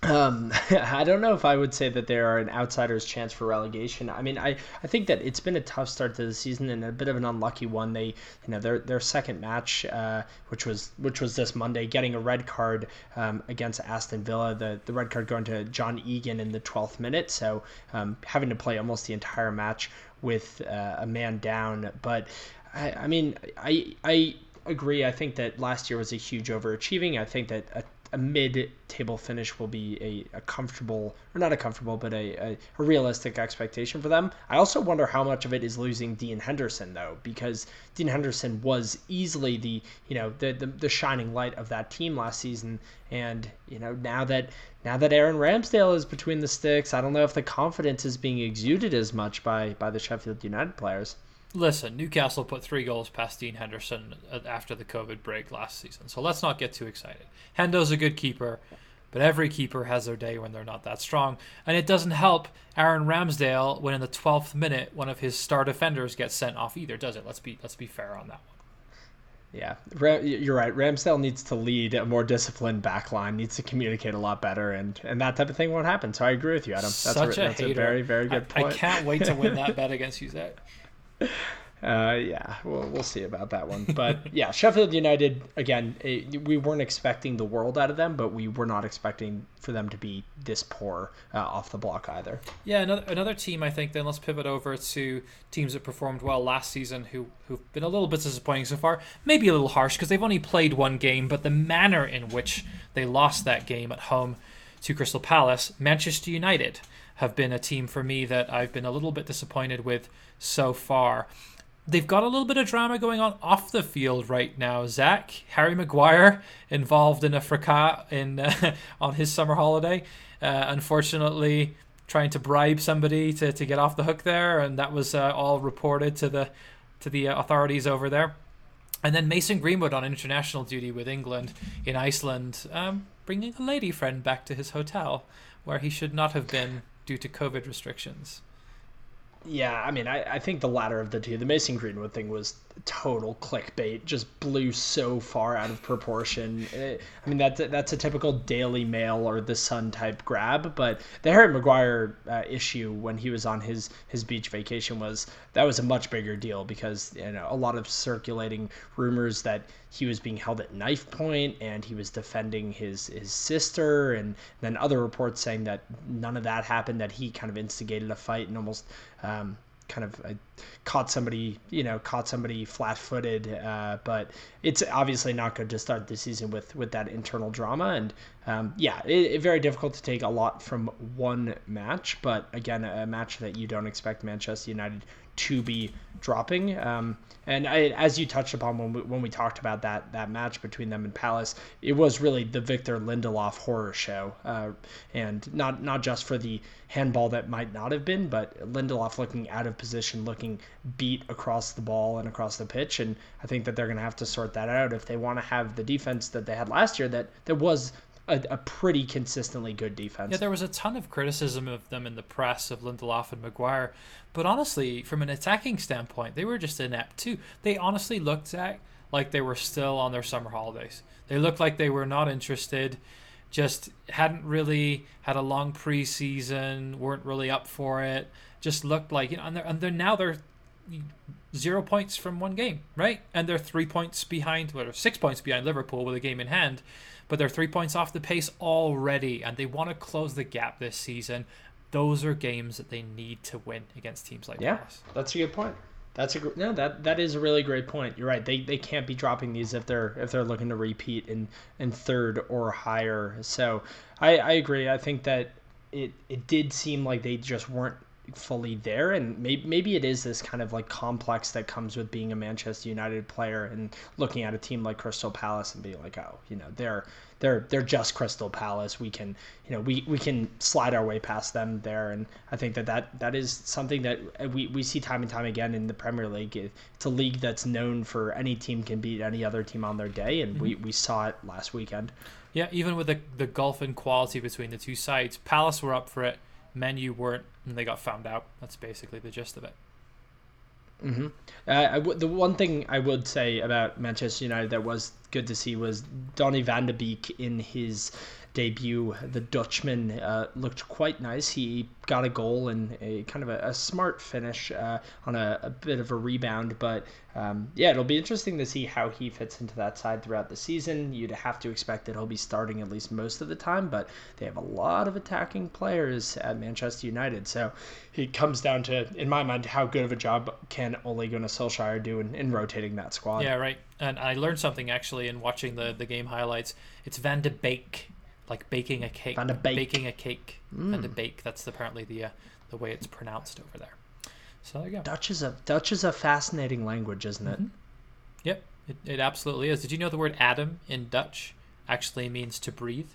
um, I don't know if I would say that they are an outsider's chance for relegation. I mean, I, I think that it's been a tough start to the season and a bit of an unlucky one. They, you know, their their second match, uh, which was which was this Monday, getting a red card um, against Aston Villa. The the red card going to John Egan in the 12th minute, so um, having to play almost the entire match with uh, a man down. But I, I mean, I I agree. I think that last year was a huge overachieving. I think that a a mid-table finish will be a, a comfortable, or not a comfortable, but a, a, a, realistic expectation for them. I also wonder how much of it is losing Dean Henderson though, because Dean Henderson was easily the you know the, the the shining light of that team last season, and you know now that now that Aaron Ramsdale is between the sticks, I don't know if the confidence is being exuded as much by by the Sheffield United players. Listen, Newcastle put three goals past Dean Henderson after the COVID break last season, so let's not get too excited. Hendo's a good keeper, but every keeper has their day when they're not that strong, and it doesn't help Aaron Ramsdale when in the 12th minute one of his star defenders gets sent off either, does it? Let's be let's be fair on that one. Yeah, you're right. Ramsdale needs to lead a more disciplined backline, needs to communicate a lot better, and, and that type of thing won't happen. So I agree with you, Adam. That's, Such a, a, that's hater. a very, very good I, point. I can't wait to win that bet against you, Zach. Uh, yeah, we'll, we'll see about that one. But yeah, Sheffield United, again, it, we weren't expecting the world out of them, but we were not expecting for them to be this poor uh, off the block either. Yeah, another, another team, I think, then let's pivot over to teams that performed well last season who, who've been a little bit disappointing so far. Maybe a little harsh because they've only played one game, but the manner in which they lost that game at home to Crystal Palace, Manchester United have been a team for me that I've been a little bit disappointed with so far they've got a little bit of drama going on off the field right now. Zach Harry Maguire involved in a fracas in uh, on his summer holiday. Uh, unfortunately, trying to bribe somebody to, to get off the hook there, and that was uh, all reported to the to the authorities over there. And then Mason Greenwood on international duty with England in Iceland, um, bringing a lady friend back to his hotel where he should not have been due to COVID restrictions. Yeah, I mean, I, I think the latter of the two, the Mason Greenwood thing was total clickbait, just blew so far out of proportion. It, eh, I mean, that's a, that's a typical Daily Mail or The Sun type grab, but the Harry Maguire uh, issue when he was on his his beach vacation was that was a much bigger deal because you know a lot of circulating rumors that he was being held at knife point and he was defending his his sister and then other reports saying that none of that happened that he kind of instigated a fight and almost um, kind of uh, caught somebody, you know, caught somebody flat-footed. Uh, but it's obviously not good to start the season with with that internal drama. And um, yeah, it, it, very difficult to take a lot from one match. But again, a match that you don't expect Manchester United to be dropping. Um, and I, as you touched upon when we, when we talked about that that match between them and Palace, it was really the Victor Lindelof horror show, uh, and not not just for the handball that might not have been, but Lindelof looking out of position, looking beat across the ball and across the pitch, and I think that they're going to have to sort that out if they want to have the defense that they had last year that that was a, a, pretty consistently good defense. Yeah, there was a ton of criticism of them in the press of Lindelof and Maguire, but honestly, from an attacking standpoint, they were just inept too. They honestly looked at like they were still on their summer holidays. They looked like they were not interested, just hadn't really had a long preseason, weren't really up for it. Just looked like you know, and they're, and they're now they're zero points from one game, right? And they're three points behind, well, six points behind Liverpool with a game in hand, but they're three points off the pace already, and they want to close the gap this season those are games that they need to win against teams like yeah, Palace. That's a good point. That's a no. That that is a really great point. You're right. They they can't be dropping these if they're if they're looking to repeat in in third or higher. So I I agree. I think that it it did seem like they just weren't fully there and maybe maybe it is this kind of like complex that comes with being a Manchester United player and looking at a team like Crystal Palace and being like oh you know they're they're they're just Crystal Palace. We can you know we, we can slide our way past them there. And I think that that, that is something that we, we see time and time again in the Premier League. It's a league that's known for any team can beat any other team on their day and mm-hmm. we, we saw it last weekend. Yeah even with the the gulf in quality between the two sides Palace were up for it Man U weren't, and they got found out. That's basically the gist of it. Mm-hmm. Uh, the one thing I would say about Manchester United that was good to see was Donny van de Beek in his debut. The Dutchman uh, looked quite nice. He got a goal and a kind of a, a smart finish uh, on a, a, bit of a rebound. But um, yeah, it'll be interesting to see how he fits into that side throughout the season. You'd have to expect that he'll be starting at least most of the time, but they have a lot of attacking players at Manchester United. So it comes down to, in my mind, how good of a job can Ole Gunnar Solskjaer do in, in rotating that squad. Yeah, right. And I learned something actually in watching the, the game highlights. It's Van de Beek like baking a cake. Beek. Baking a cake. Mm. Van de Beek. That's apparently the uh, the way it's pronounced over there. So there you go. Dutch is a Dutch is a fascinating language, isn't it? Mm-hmm. Yep, it, it absolutely is. Did you know the word Adam in Dutch actually means to breathe?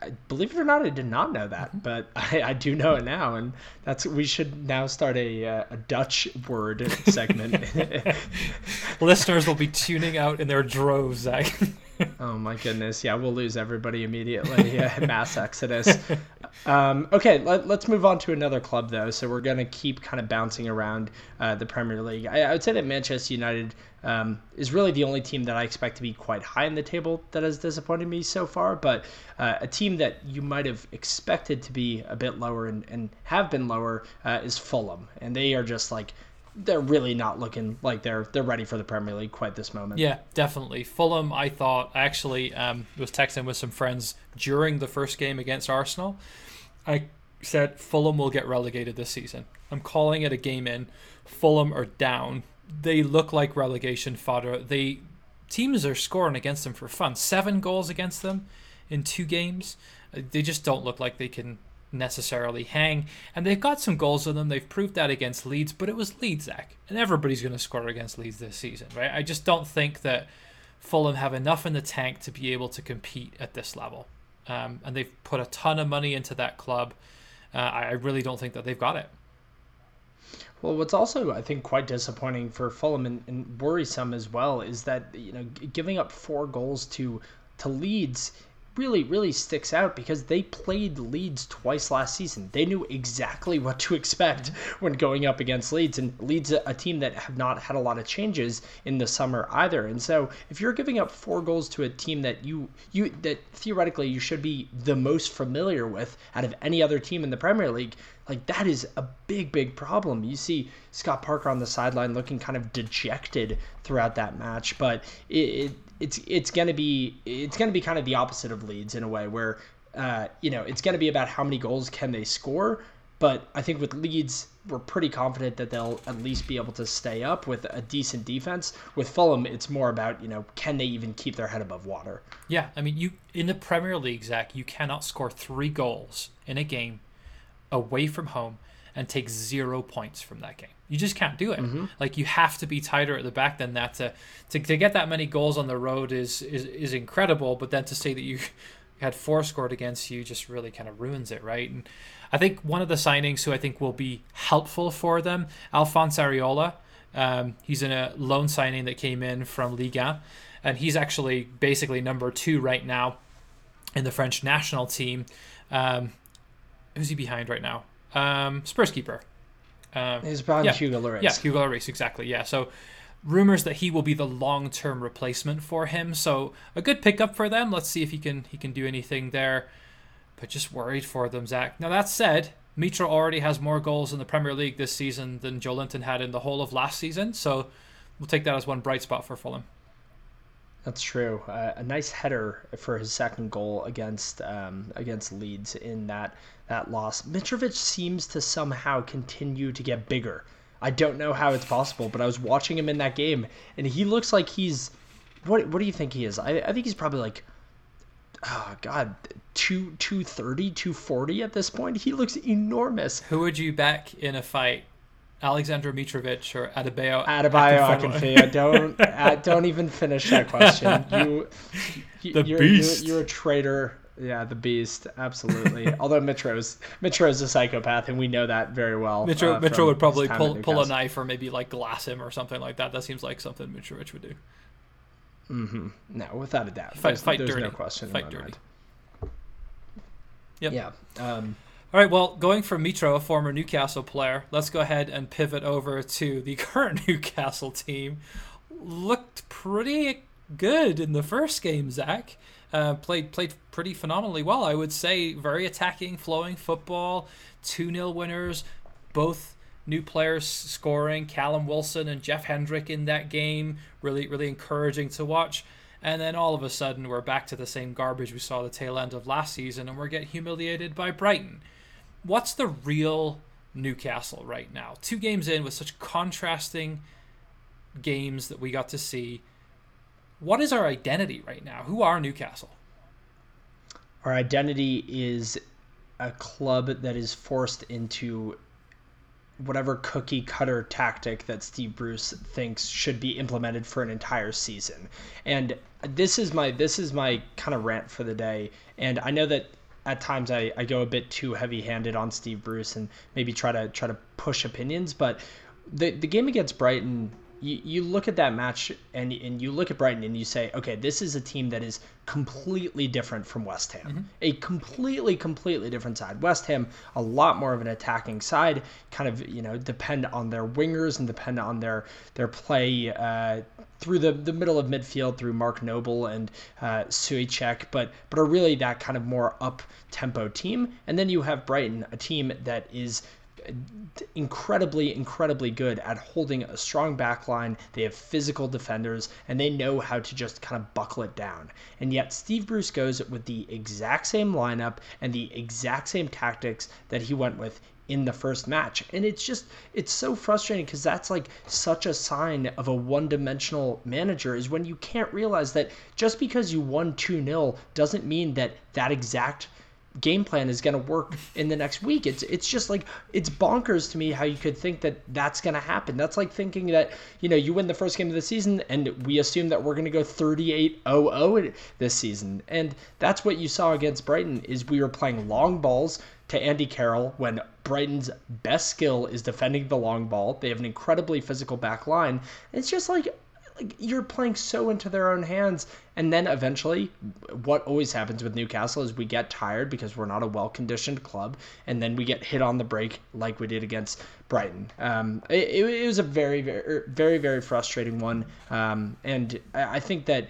I, believe it or not, I did not know that, mm-hmm. but I, I, do know it now, and that's we should now start a uh, a Dutch word segment. Listeners will be tuning out in their droves. Zach. oh my goodness, yeah, we'll lose everybody immediately. Yeah, mass exodus. Um, okay, let, us move on to another club though. So we're gonna keep kind of bouncing around uh, the Premier League. I, I, would say that Manchester United um, is really the only team that I expect to be quite high in the table that has disappointed me so far. But uh, a team that you might have expected to be a bit lower and, and have been lower uh, is Fulham, and they are just like they're really not looking like they're they're ready for the Premier League quite this moment. Yeah, definitely. Fulham, I thought actually um, was texting with some friends during the first game against Arsenal. I said Fulham will get relegated this season. I'm calling it a game in. Fulham are down. They look like relegation fodder. They teams are scoring against them for fun. Seven goals against them in two games. They just don't look like they can necessarily hang. And they've got some goals in them. They've proved that against Leeds, but it was Leeds, Zach. And everybody's going to score against Leeds this season, right? I just don't think that Fulham have enough in the tank to be able to compete at this level. Um, and they've put a ton of money into that club. Uh, I really don't think that they've got it. Well, what's also I think quite disappointing for Fulham and, and worrisome as well is that you know giving up four goals to to Leeds really, really sticks out because they played Leeds twice last season. They knew exactly what to expect when going up against Leeds, and Leeds, a team that have not had a lot of changes in the summer either. And so, if you're giving up four goals to a team that you you that theoretically you should be the most familiar with out of any other team in the Premier League, like that is a big, big problem. You see Scott Parker on the sideline looking kind of dejected throughout that match, but it, it it's it's gonna be it's gonna be kind of the opposite of Leeds in a way where uh, you know it's gonna be about how many goals can they score. But I think with Leeds, we're pretty confident that they'll at least be able to stay up with a decent defense. With Fulham, it's more about you know can they even keep their head above water. Yeah, I mean you in the Premier League, Zach, you cannot score three goals in a game away from home and take zero points from that game. You just can't do it. Mm-hmm. Like you have to be tighter at the back than that to, to to get that many goals on the road is is is incredible. But then to say that you had four scored against you just really kind of ruins it, right? And I think one of the signings who I think will be helpful for them, Alphonse Areola. Um, he's in a loan signing that came in from Liga, and he's actually basically number two right now in the French national team. Um, who's he behind right now? Um, Spurs keeper. Uh, He's behind yeah, Hugo Lloris. Yeah, Hugo Lloris, exactly. Yeah, so rumors that he will be the long-term replacement for him. So a good pickup for them. Let's see if he can he can do anything there. But just worried for them, Zach. Now that said, Mitro already has more goals in the Premier League this season than Joelinton had in the whole of last season. So we'll take that as one bright spot for Fulham. That's true. Uh, a nice header for his second goal against um, against Leeds in that that loss. Mitrovic seems to somehow continue to get bigger. I don't know how it's possible, but I was watching him in that game, and he looks like he's. What What do you think he is? I, I think he's probably like. Oh God, two two thirty, two forty at this point. He looks enormous. Who would you back in a fight Alexander Mitrovic or Adebayo? Adebayo Akinfenwa. don't uh, don't even finish that question. You, you the you're, beast. You're, you're, a traitor. Yeah, the beast. Absolutely. Although Mitro's Mitro's a psychopath, and we know that very well. Mitro uh, Mitro would probably pull pull a knife or maybe like glass him or something like that. That seems like something Mitrovic would do. Mm-hmm. No, without a doubt. Fight, there's, fight there's dirty. no question. Fight dirty. Mind. Yep. Yeah. Um, all right, well, going from Mitro, a former Newcastle player, let's go ahead and pivot over to the current Newcastle team. Looked pretty good in the first game, Zach. Uh, played played pretty phenomenally well, I would say. Very attacking, flowing football. 2 0 winners. Both new players scoring. Callum Wilson and Jeff Hendrick in that game. Really, really encouraging to watch. And then all of a sudden, we're back to the same garbage we saw the tail end of last season, and we're getting humiliated by Brighton what's the real Newcastle right now? Two games in with such contrasting games that we got to see. What is our identity right now? Who are Newcastle? Our identity is a club that is forced into whatever cookie cutter tactic that Steve Bruce thinks should be implemented for an entire season. And this is my this is my kind of rant for the day. And I know that at times I, I go a bit too heavy handed on Steve Bruce and maybe try to try to push opinions, but the the game against Brighton you, you look at that match and and you look at Brighton and you say, okay, this is a team that is completely different from West Ham. Mm-hmm. A completely, completely different side. West Ham, a lot more of an attacking side, kind of, you know, depend on their wingers and depend on their their play uh, through the, the middle of midfield through Mark Noble and uh, Soucek, but but are really that kind of more up tempo team. And then you have Brighton, a team that is incredibly, incredibly good at holding a strong back line. They have physical defenders and they know how to just kind of buckle it down. And yet, Steve Bruce goes with the exact same lineup and the exact same tactics that he went with in the first match. And it's just, it's so frustrating because that's like such a sign of a one dimensional manager is when you can't realize that just because you won 2 0 doesn't mean that that exact game plan is going to work in the next week. It's it's just like it's bonkers to me how you could think that that's going to happen. That's like thinking that, you know, you win the first game of the season and we assume that we're going to go 38-0-0 this season. And that's what you saw against Brighton is we were playing long balls to Andy Carroll when Brighton's best skill is defending the long ball. They have an incredibly physical back line. It's just like like you're playing so into their own hands. And then eventually what always happens with newcastle is we get tired because we're not a well-conditioned club. And then we get hit on the break like we did against brighton. Um, it, it, was a very very very very frustrating one. Um, and i think that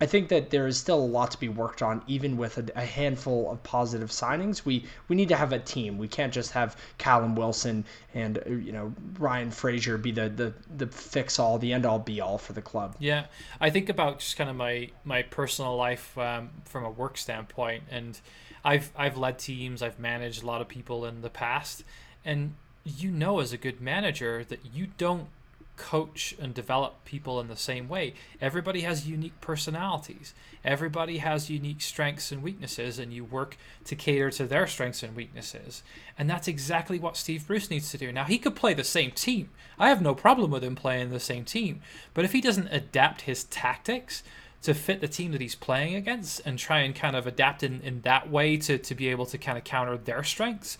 I think that there is still a lot to be worked on, even with a, a, handful of positive signings. We we need to have a team. We can't just have Callum Wilson and uh, you know Ryan Fraser be the the the fix all, the end all be all for the club. Yeah, I think about just kind of my my personal life um, from a work standpoint, and I've I've led teams, I've managed a lot of people in the past, and you know as a good manager that you don't coach and develop people in the same way. Everybody has unique personalities. Everybody has unique strengths and weaknesses, and you work to cater to their strengths and weaknesses. And that's exactly what Steve Bruce needs to do. Now, he could play the same team. I have no problem with him playing the same team. But if he doesn't adapt his tactics, to fit the team that he's playing against and try and kind of adapt in, in that way to, to be able to kind of counter their strengths,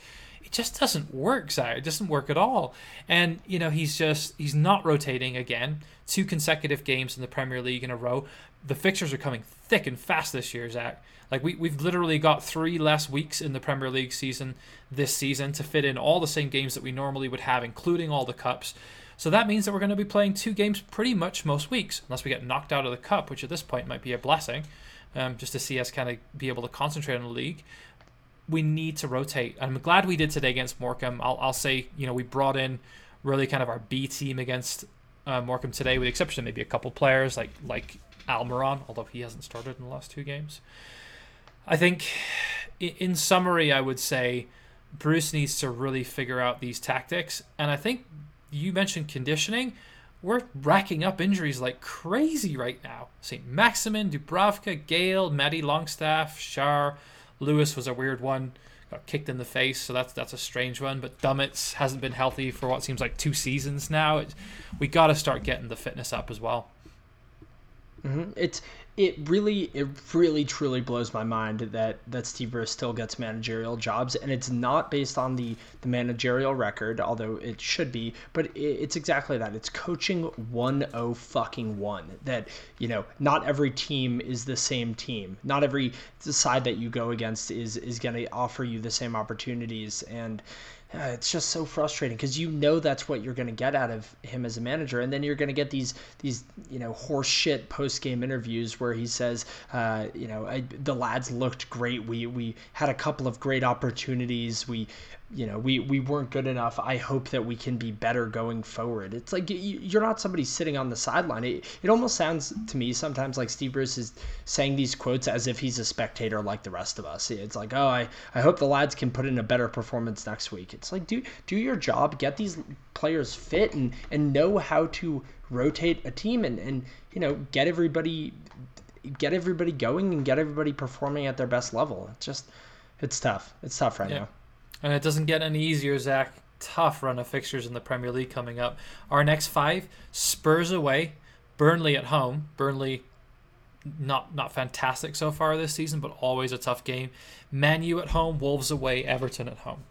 it just doesn't work, Zach. It doesn't work at all. And, you know, he's just, he's not rotating again. Two consecutive games in the Premier League in a row. The fixtures are coming thick and fast this year, Zach. Like, we, we've literally got three less weeks in the Premier League season this season to fit in all the same games that we normally would have, including all the cups. So that means that we're going to be playing two games pretty much most weeks, unless we get knocked out of the cup, which at this point might be a blessing, um, just to see us kind of be able to concentrate on the league we need to rotate. I'm glad we did today against Morecambe. I'll, I'll say, you know, we brought in really kind of our B team against uh, Morecambe today, with the exception of maybe a couple players like like Almiron, although he hasn't started in the last two games. I think, in summary, I would say Bruce needs to really figure out these tactics. And I think you mentioned conditioning. We're racking up injuries like crazy right now. St. Maximin, Dubravka, Gayle, Matty Longstaff, Schär. Lewis was a weird one, got kicked in the face, so that's that's a strange one. But Dummett's hasn't been healthy for what seems like two seasons now. It, we got to start getting the fitness up as well. Mm-hmm. It's it really it really truly blows my mind that that Steve Bruce still gets managerial jobs and it's not based on the the managerial record although it should be but it, it's exactly that it's coaching 10 fucking 1 that you know not every team is the same team not every side that you go against is is going to offer you the same opportunities and it's just so frustrating because you know that's what you're going to get out of him as a manager, and then you're going to get these these you know horseshit post game interviews where he says, uh, you know, the lads looked great. We we had a couple of great opportunities. We you know we we weren't good enough. I hope that we can be better going forward. It's like you're not somebody sitting on the sideline. It, it almost sounds to me sometimes like steve bruce is saying these quotes as if he's a spectator like the rest of us. It's like oh i i hope the lads can put in a better performance next week. It's like do do your job get these players fit and and know how to rotate a team and and you know get everybody get everybody going and get everybody performing at their best level. It's just it's tough. It's tough right yeah. now and it doesn't get any easier, Zach. Tough run of fixtures in the Premier League coming up. Our next five Spurs away, Burnley at home. Burnley not not fantastic so far this season, but always a tough game. Man U at home, Wolves away, Everton at home.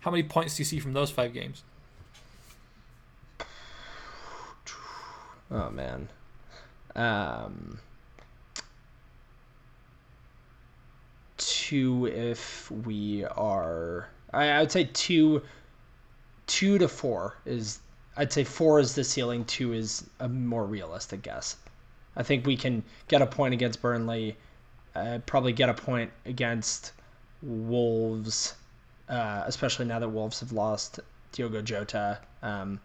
How many points do you see from those five games? Oh man. Um two if we are. I, I would say two. Two to four is. I'd say four is the ceiling. Two is a more realistic guess. I think we can get a point against Burnley. Uh, probably get a point against Wolves, uh, especially now that Wolves have lost Diogo Jota, um,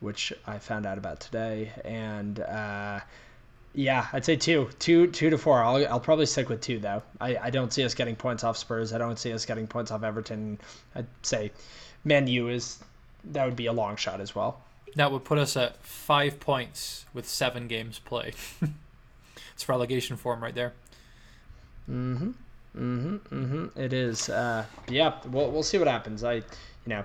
which I found out about today, and uh, yeah, I'd say two, two, two to four. I'll, I'll probably stick with two though. I, I don't see us getting points off Spurs. I don't see us getting points off Everton. I'd say Man U is that would be a long shot as well. That would put us at five points with seven games played. it's relegation form right there. Mm-hmm. Mm-hmm. Mm-hmm. It is. Uh, yeah. We'll we'll see what happens. I, you know,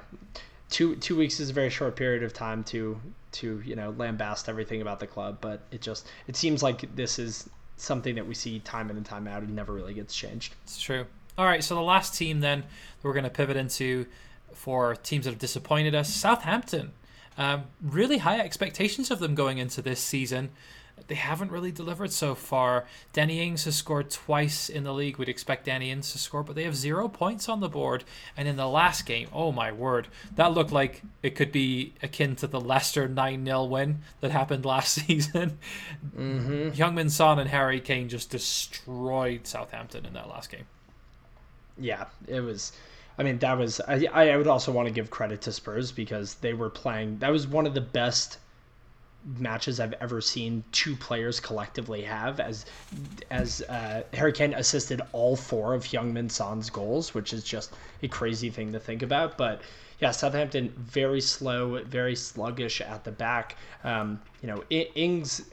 two two weeks is a very short period of time to to you know lambast everything about the club, but it just it seems like this is something that we see time in and time out and never really gets changed. It's true. All right, so the last team then we're going to pivot into for teams that have disappointed us, Southampton. Um, really high expectations of them going into this season they haven't really delivered so far. Danny Ings has scored twice in the league. We'd expect Danny Ings to score, but they have zero points on the board. And in the last game, oh my word, that looked like it could be akin to the Leicester 9 0 win that happened last season. Mm-hmm. Heung-min Son and Harry Kane just destroyed Southampton in that last game. Yeah, it was. I mean, that was. I, I would also want to give credit to Spurs because they were playing. That was one of the best matches I've ever seen two players collectively have as as uh, Harry Kane assisted all four of Heung-min Son's goals, which is just a crazy thing to think about. But yeah, Southampton very slow, very sluggish at the back. Um, you know, Ings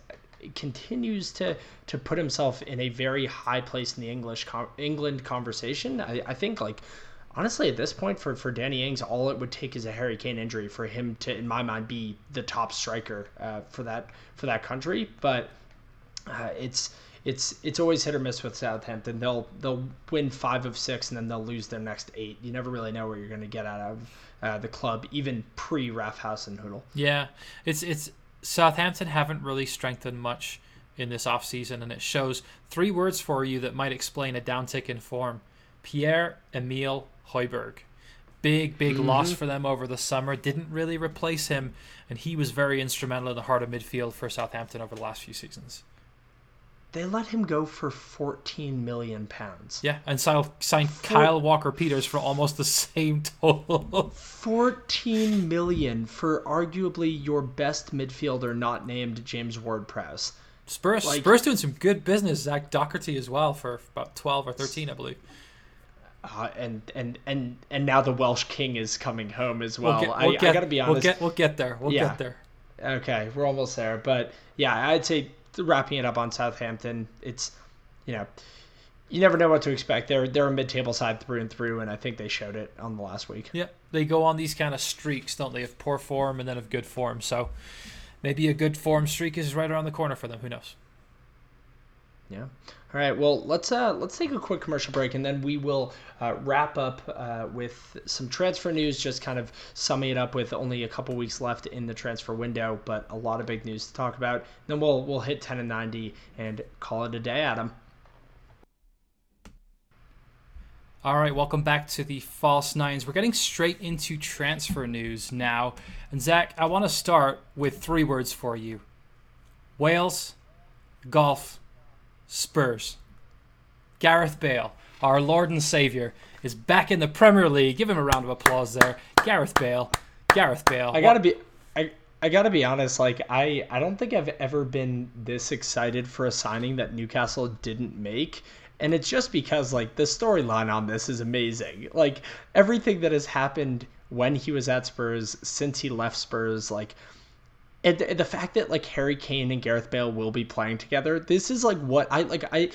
continues to to put himself in a very high place in the English England conversation. I, I think like honestly, at this point, for, for Danny Ings, all it would take is a Harry Kane injury for him to, in my mind, be the top striker uh, for that for that country. But uh, it's it's it's always hit or miss with Southampton. They'll they'll win five of six and then they'll lose their next eight. You never really know where you're going to get out of uh, the club, even pre Ralph Hasenhüttl. Yeah, it's it's Southampton haven't really strengthened much in this offseason, and it shows. Three words for you that might explain a downtick in form: Pierre Emile Højbjerg. Big, big mm-hmm. loss for them over the summer. Didn't really replace him, and he was very instrumental in the heart of midfield for Southampton over the last few seasons. They let him go for 14 million pounds. Yeah, and signed Kyle Walker Peters for almost the same total. 14 million for arguably your best midfielder not named James Ward-Prowse. Spurs, like, Spurs doing some good business. Zach Doherty as well for about 12 or 13, I believe. Uh, and and and and now the Welsh King is coming home as well. We'll get, we'll I, get, I, gotta be honest. We'll get we'll get there. We'll yeah. get there. Okay, we're almost there. But yeah, I'd say wrapping it up on Southampton, it's you know, you never know what to expect. They're they're a mid-table side through and through, and I think they showed it on the last week. Yeah, they go on these kind of streaks, don't they? Of poor form and then of good form. So maybe a good form streak is right around the corner for them. Who knows? Yeah. All right. Well, let's uh let's take a quick commercial break and then we will uh, wrap up uh, with some transfer news. Just kind of summing it up with only a couple weeks left in the transfer window, but a lot of big news to talk about. Then we'll we'll hit ten and ninety and call it a day, Adam. All right, welcome back to the False Nines. We're getting straight into transfer news now. And Zach, I want to start with three words for you Wales, golf, Spurs. Gareth Bale, our Lord and Savior, is back in the Premier League. Give him a round of applause there. Gareth Bale. Gareth Bale. I gotta be I I gotta be honest, like I, I don't think I've ever been this excited for a signing that Newcastle didn't make and it's just because like the storyline on this is amazing. Like everything that has happened when he was at Spurs, since he left Spurs, like and the fact that like Harry Kane and Gareth Bale will be playing together, this is like what I like. I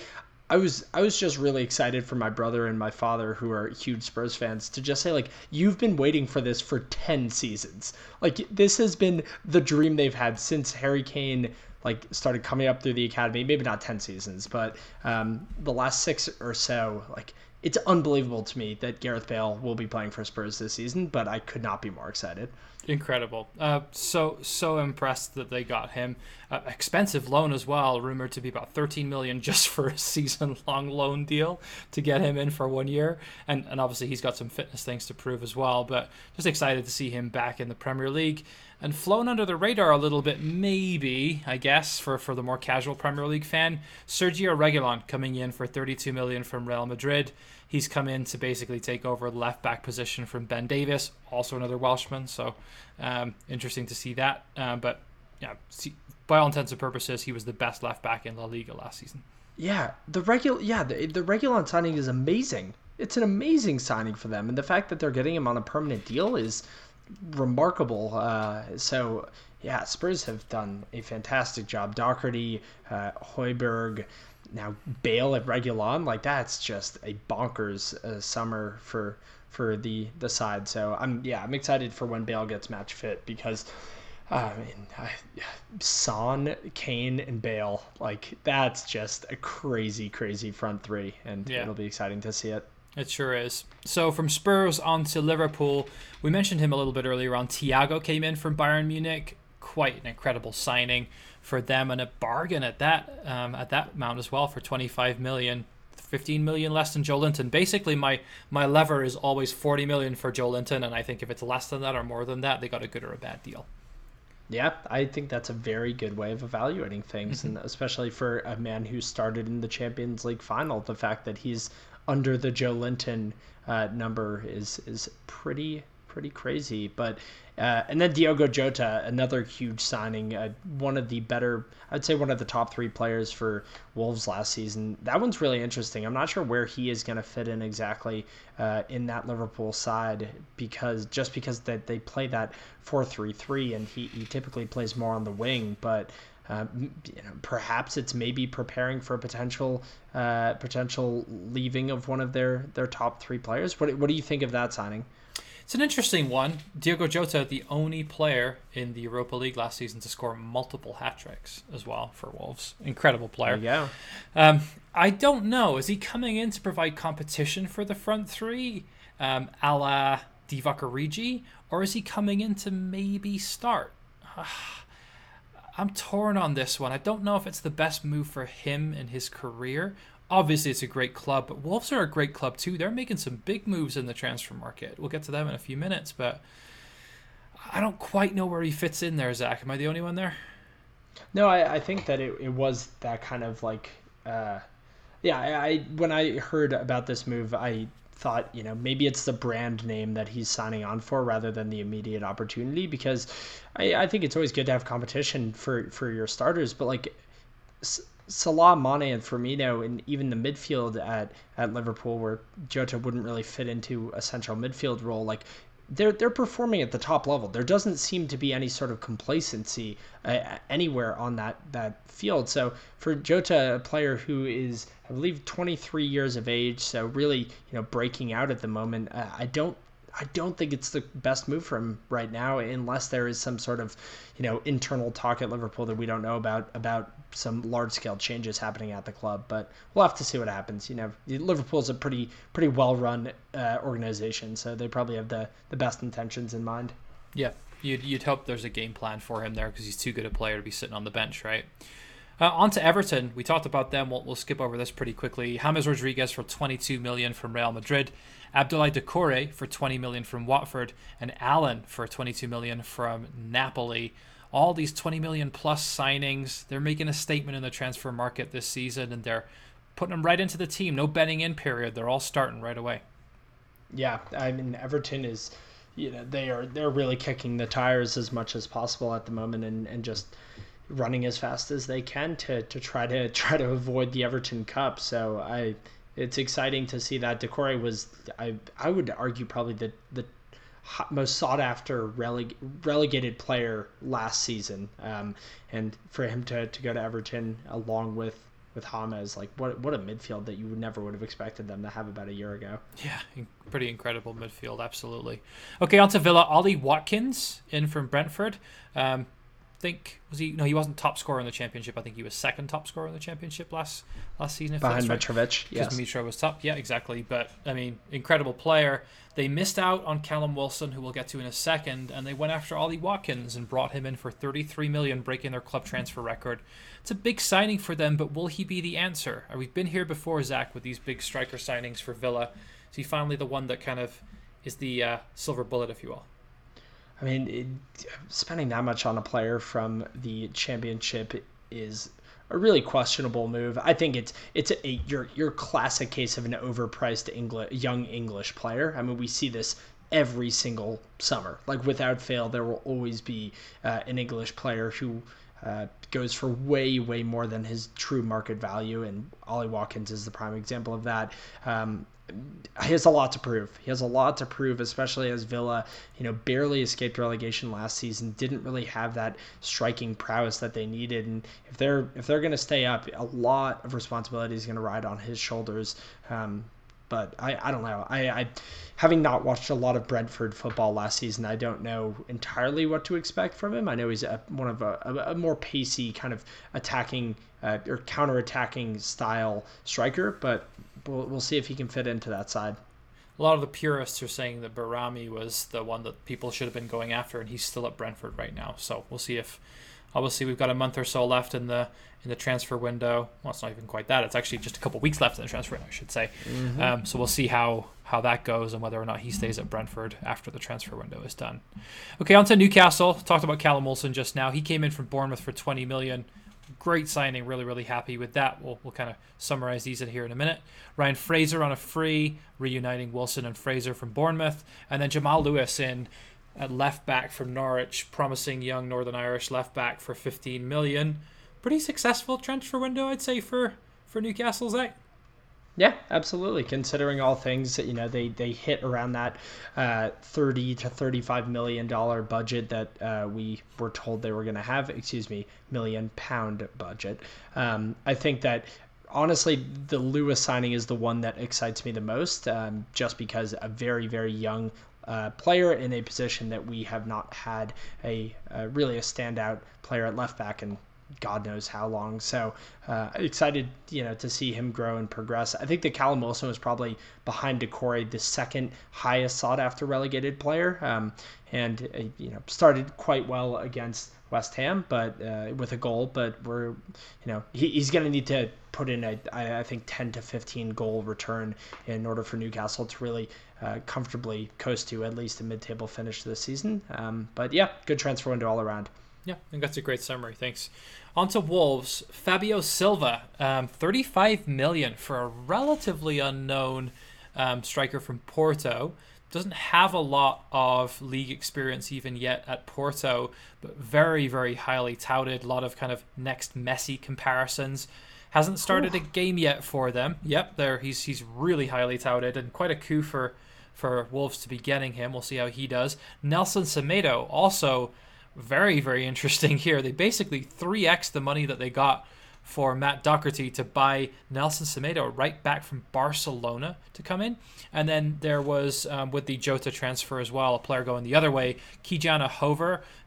I was I was just really excited for my brother and my father who are huge Spurs fans to just say like you've been waiting for this for 10 seasons. Like this has been the dream they've had since Harry Kane like started coming up through the academy. Maybe not ten seasons, but um, the last six or so. Like it's unbelievable to me that Gareth Bale will be playing for Spurs this season, but I could not be more excited. Incredible. Uh, so so impressed that they got him. Uh, expensive loan as well, rumored to be about 13 million just for a season long loan deal to get him in for one year. And and obviously he's got some fitness things to prove as well, but just excited to see him back in the Premier League and flown under the radar a little bit, maybe, I guess, for, for the more casual Premier League fan. Sergio Reguilon coming in for 32 million from Real Madrid. He's come in to basically take over the left back position from Ben Davies, also another Welshman. So um, interesting to see that. Uh, but yeah, see, by all intents and purposes, he was the best left back in La Liga last season. Yeah, the regular yeah the the Reguilon signing is amazing. It's an amazing signing for them, and the fact that they're getting him on a permanent deal is remarkable. Uh, so yeah, Spurs have done a fantastic job. Doherty, uh, Højbjerg, now Bale at Reguilon, like that's just a bonkers uh, summer for for the the side. So I'm yeah I'm excited for when Bale gets match fit because. I mean, I, Son, Kane, and Bale, like that's just a crazy, crazy front three, and yeah. it'll be exciting to see it. It sure is. So from Spurs on to Liverpool, we mentioned him a little bit earlier on. Thiago came in from Bayern Munich, quite an incredible signing for them, and a bargain at that um, at that amount as well for 25 million. 15 million less than Joelinton. Basically, my my lever is always 40 million for Joelinton, and I think if it's less than that or more than that, they got a good or a bad deal. Yeah, I think that's a very good way of evaluating things, mm-hmm. and especially for a man who started in the Champions League final, the fact that he's under the Joelinton uh, number is is pretty pretty crazy. But uh, and then Diogo Jota, another huge signing, uh, one of the better, I'd say one of the top three players for Wolves last season. That one's really interesting. I'm not sure where he is going to fit in exactly uh, in that Liverpool side because just because that they play that four three three and he, he typically plays more on the wing, but. Uh, you know, perhaps it's maybe preparing for a potential uh, potential leaving of one of their their top three players. What what do you think of that signing? It's an interesting one. Diogo Jota, the only player in the Europa League last season to score multiple hat tricks as well for Wolves. Incredible player. Yeah. Um, I don't know. Is he coming in to provide competition for the front three, um, a la Divock Origi, or is he coming in to maybe start? I'm torn on this one. I don't know if it's the best move for him in his career. Obviously, it's a great club, but Wolves are a great club too. They're making some big moves in the transfer market. We'll get to them in a few minutes, but I don't quite know where he fits in there, Zach. Am I the only one there? No, I, I think that it, it was that kind of like, uh, yeah, I, I when I heard about this move, I thought, you know, maybe it's the brand name that he's signing on for rather than the immediate opportunity because I, I think it's always good to have competition for, for your starters, but like Salah, Mane, and Firmino, and even the midfield at, at Liverpool, where Jota wouldn't really fit into a central midfield role, like they're they're performing at the top level. There doesn't seem to be any sort of complacency uh, anywhere on that that field. So for Jota, a player who is I believe 23 years of age, so really you know breaking out at the moment, uh, I don't I don't think it's the best move for him right now, unless there is some sort of, you know, internal talk at Liverpool that we don't know about about some large scale changes happening at the club. But we'll have to see what happens. You know, Liverpool's a pretty pretty well run uh, organization, so they probably have the the best intentions in mind. Yeah, you'd you'd hope there's a game plan for him there because he's too good a player to be sitting on the bench, right? Uh, on to Everton. We talked about them. We'll, we'll skip over this pretty quickly. James Rodriguez for 22 million from Real Madrid. Abdoulaye Doucouré for 20 million from Watford, and Allan for 22 million from Napoli. All these 20 million plus signings, they're making a statement in the transfer market this season, and they're putting them right into the team. No betting in period. They're all starting right away. Yeah, I mean Everton is, you know, they are they're really kicking the tires as much as possible at the moment, and and just running as fast as they can to, to try to try to avoid the Everton Cup. So I it's exciting to see that Doucouré was I I would argue probably the the most sought after releg- relegated player last season, um, and for him to, to go to Everton along with with James, like what what a midfield that you would never would have expected them to have about a year ago. Yeah, pretty incredible midfield, absolutely. Okay, on to Villa. Ollie Watkins in from Brentford. Um, think was he? No, he wasn't top scorer in the championship. I think he was second top scorer in the championship last last season. Behind right. Mitrovic, yes. Because Mitro was top. Yeah, exactly. But I mean, incredible player. They missed out on Callum Wilson, who we'll get to in a second, and they went after Ollie Watkins and brought him in for 33 million, breaking their club transfer record. It's a big signing for them, but will he be the answer? We've been here before, Zach, with these big striker signings for Villa. Is he finally the one that kind of is the uh, silver bullet, if you will? I mean, it, spending that much on a player from the championship is a really questionable move. I think it's it's a, a your your classic case of an overpriced English young English player. I mean, we see this every single summer. Like without fail, there will always be uh, an English player who uh, goes for way way more than his true market value, and Ollie Watkins is the prime example of that. Um, he has a lot to prove. He has a lot to prove, especially as Villa, you know, barely escaped relegation last season. Didn't really have that striking prowess that they needed, and if they're if they're going to stay up, a lot of responsibility is going to ride on his shoulders. Um, but I, I don't know. I, I having not watched a lot of Brentford football last season, I don't know entirely what to expect from him. I know he's a, one of a, a, a more pacey kind of attacking uh, or counter attacking style striker, but we'll, we'll see if he can fit into that side. A lot of the purists are saying that Benrahma was the one that people should have been going after, and he's still at Brentford right now. So we'll see if. Obviously, we've got a month or so left in the in the transfer window. Well, it's not even quite that. It's actually just a couple weeks left in the transfer window, I should say. Mm-hmm. Um, so we'll see how how that goes and whether or not he stays at Brentford after the transfer window is done. Okay, on to Newcastle. Talked about Callum Wilson just now. He came in from Bournemouth for 20 million great signing. Really, really happy with that. We'll, we'll kind of summarize these in here in a minute. Ryan Fraser on a free, reuniting Wilson and Fraser from Bournemouth. And then Jamal Lewis in at left back from Norwich, promising young Northern Irish left back for 15 million. Pretty successful transfer window, I'd say, for, for Newcastle's. Yeah, absolutely. Considering all things, you know, they, they hit around that uh, 30 to 35 million dollar budget that uh, we were told they were going to have, excuse me, million pound budget. Um, I think that honestly, the Lewis signing is the one that excites me the most, um, just because a very, very young uh, player in a position that we have not had a, really a standout player at left back and God knows how long. So uh, excited, you know, to see him grow and progress. I think that Callum Wilson was probably behind Doucouré the second highest sought after relegated player, um, and uh, you know started quite well against West Ham, but uh, with a goal. But we're, you know, he, he's going to need to put in a I, I think 10 to 15 goal return in order for Newcastle to really uh, comfortably coast to at least a mid-table finish this season. Um, but yeah, good transfer window all around. Yeah, I think that's a great summary. Thanks. On to Wolves. Fabio Silva, um, 35 million for a relatively unknown um, striker from Porto. Doesn't have a lot of league experience even yet at Porto, but very, very highly touted. A lot of kind of next Messi comparisons. Hasn't started a game yet for them. Yep, there he's he's really highly touted and quite a coup for for Wolves to be getting him. We'll see how he does. Nelson Semedo also very, very interesting here. They basically 3x the money that they got for Matt Doherty to buy Nelson Semedo right back from Barcelona to come in. And then there was, um, with the Jota transfer as well, a player going the other way, Ki-Jana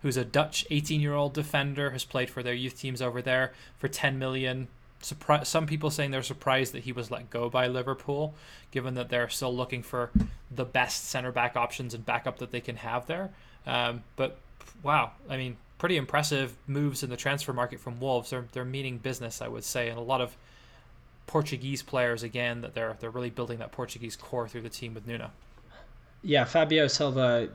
who's a Dutch 18 year old defender, has played for their youth teams over there for 10 million. Surpri- some people saying they're surprised that he was let go by Liverpool, given that they're still looking for the best center back options and backup that they can have there. Um, but wow, I mean, pretty impressive moves in the transfer market from Wolves. They're they're meaning business, I would say, and a lot of Portuguese players again that they're they're really building that Portuguese core through the team with Nuno. Yeah, Fabio Silva,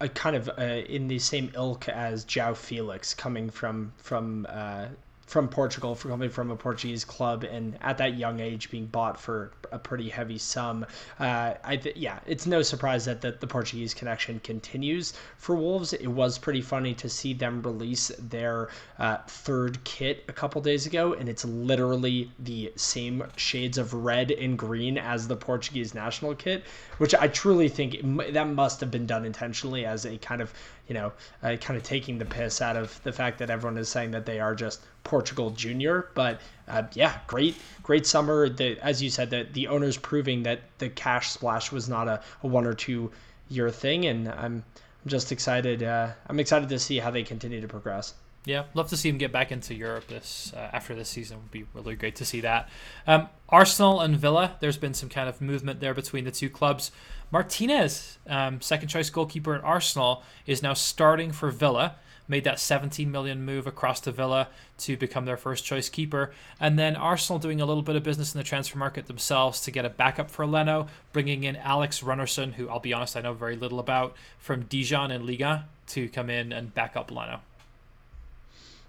uh, kind of uh, in the same ilk as João Felix, coming from from uh, from Portugal, for coming from a Portuguese club, and at that young age being bought for a pretty heavy sum. Uh, I th- yeah, it's no surprise that the, the Portuguese connection continues for Wolves. It was pretty funny to see them release their uh, third kit a couple days ago, and it's literally the same shades of red and green as the Portuguese national kit, which I truly think that must have been done intentionally as a kind of you know, uh, kind of taking the piss out of the fact that everyone is saying that they are just Portugal Junior. But uh, yeah, great, great summer. The, as you said, that the owners proving that the cash splash was not a, a one or two year thing, and I'm, I'm just excited. Uh, I'm excited to see how they continue to progress. Yeah, love to see him get back into Europe this uh, after this season. Would be really great to see that. Um, Arsenal and Villa. There's been some kind of movement there between the two clubs. Martinez, um, second choice goalkeeper at Arsenal, is now starting for Villa. Made that 17 million move across to Villa to become their first choice keeper. And then Arsenal doing a little bit of business in the transfer market themselves to get a backup for Leno, bringing in Alex Runarsson, who I'll be honest, I know very little about, from Dijon and Liga to come in and back up Leno.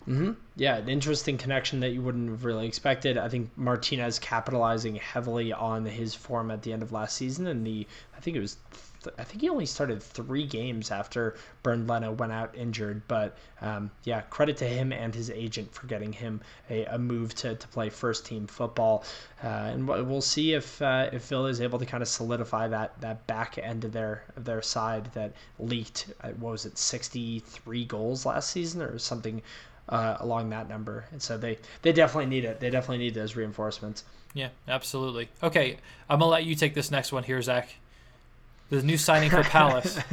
Mm-hmm. Yeah, an interesting connection that you wouldn't have really expected. I think Martinez capitalizing heavily on his form at the end of last season, and the I think it was th- I think he only started three games after Bernd Leno went out injured. But um, yeah, credit to him and his agent for getting him a, a move to, to play first team football. Uh, and we'll see if uh, if Phil is able to kind of solidify that that back end of their of their side that leaked. Uh, what was it, sixty three goals last season or something uh, along that number. And so they they definitely need it. They definitely need those reinforcements. Yeah, absolutely. Okay, I'm gonna let you take this next one here, Zach. The new signing for Palace.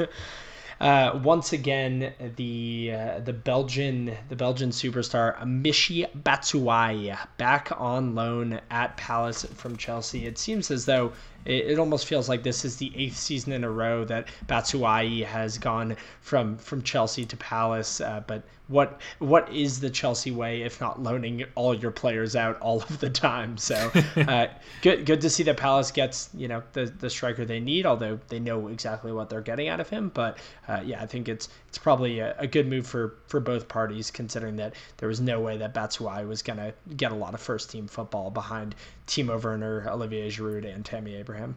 Uh, once again, the uh, the Belgian the Belgian superstar Michy Batshuayi back on loan at Palace from Chelsea. It seems as though it, it, almost feels like this is the eighth season in a row that Batshuayi has gone from from Chelsea to Palace. Uh, but what what is the Chelsea way if not loaning all your players out all of the time? So uh, good good to see that Palace gets you know the the striker they need, although they know exactly what they're getting out of him. But uh, yeah, I think it's it's probably a, a, good move for for both parties, considering that there was no way that Batshuayi was gonna get a lot of first team football behind Timo Werner, Olivier Giroud, and Tammy Abraham.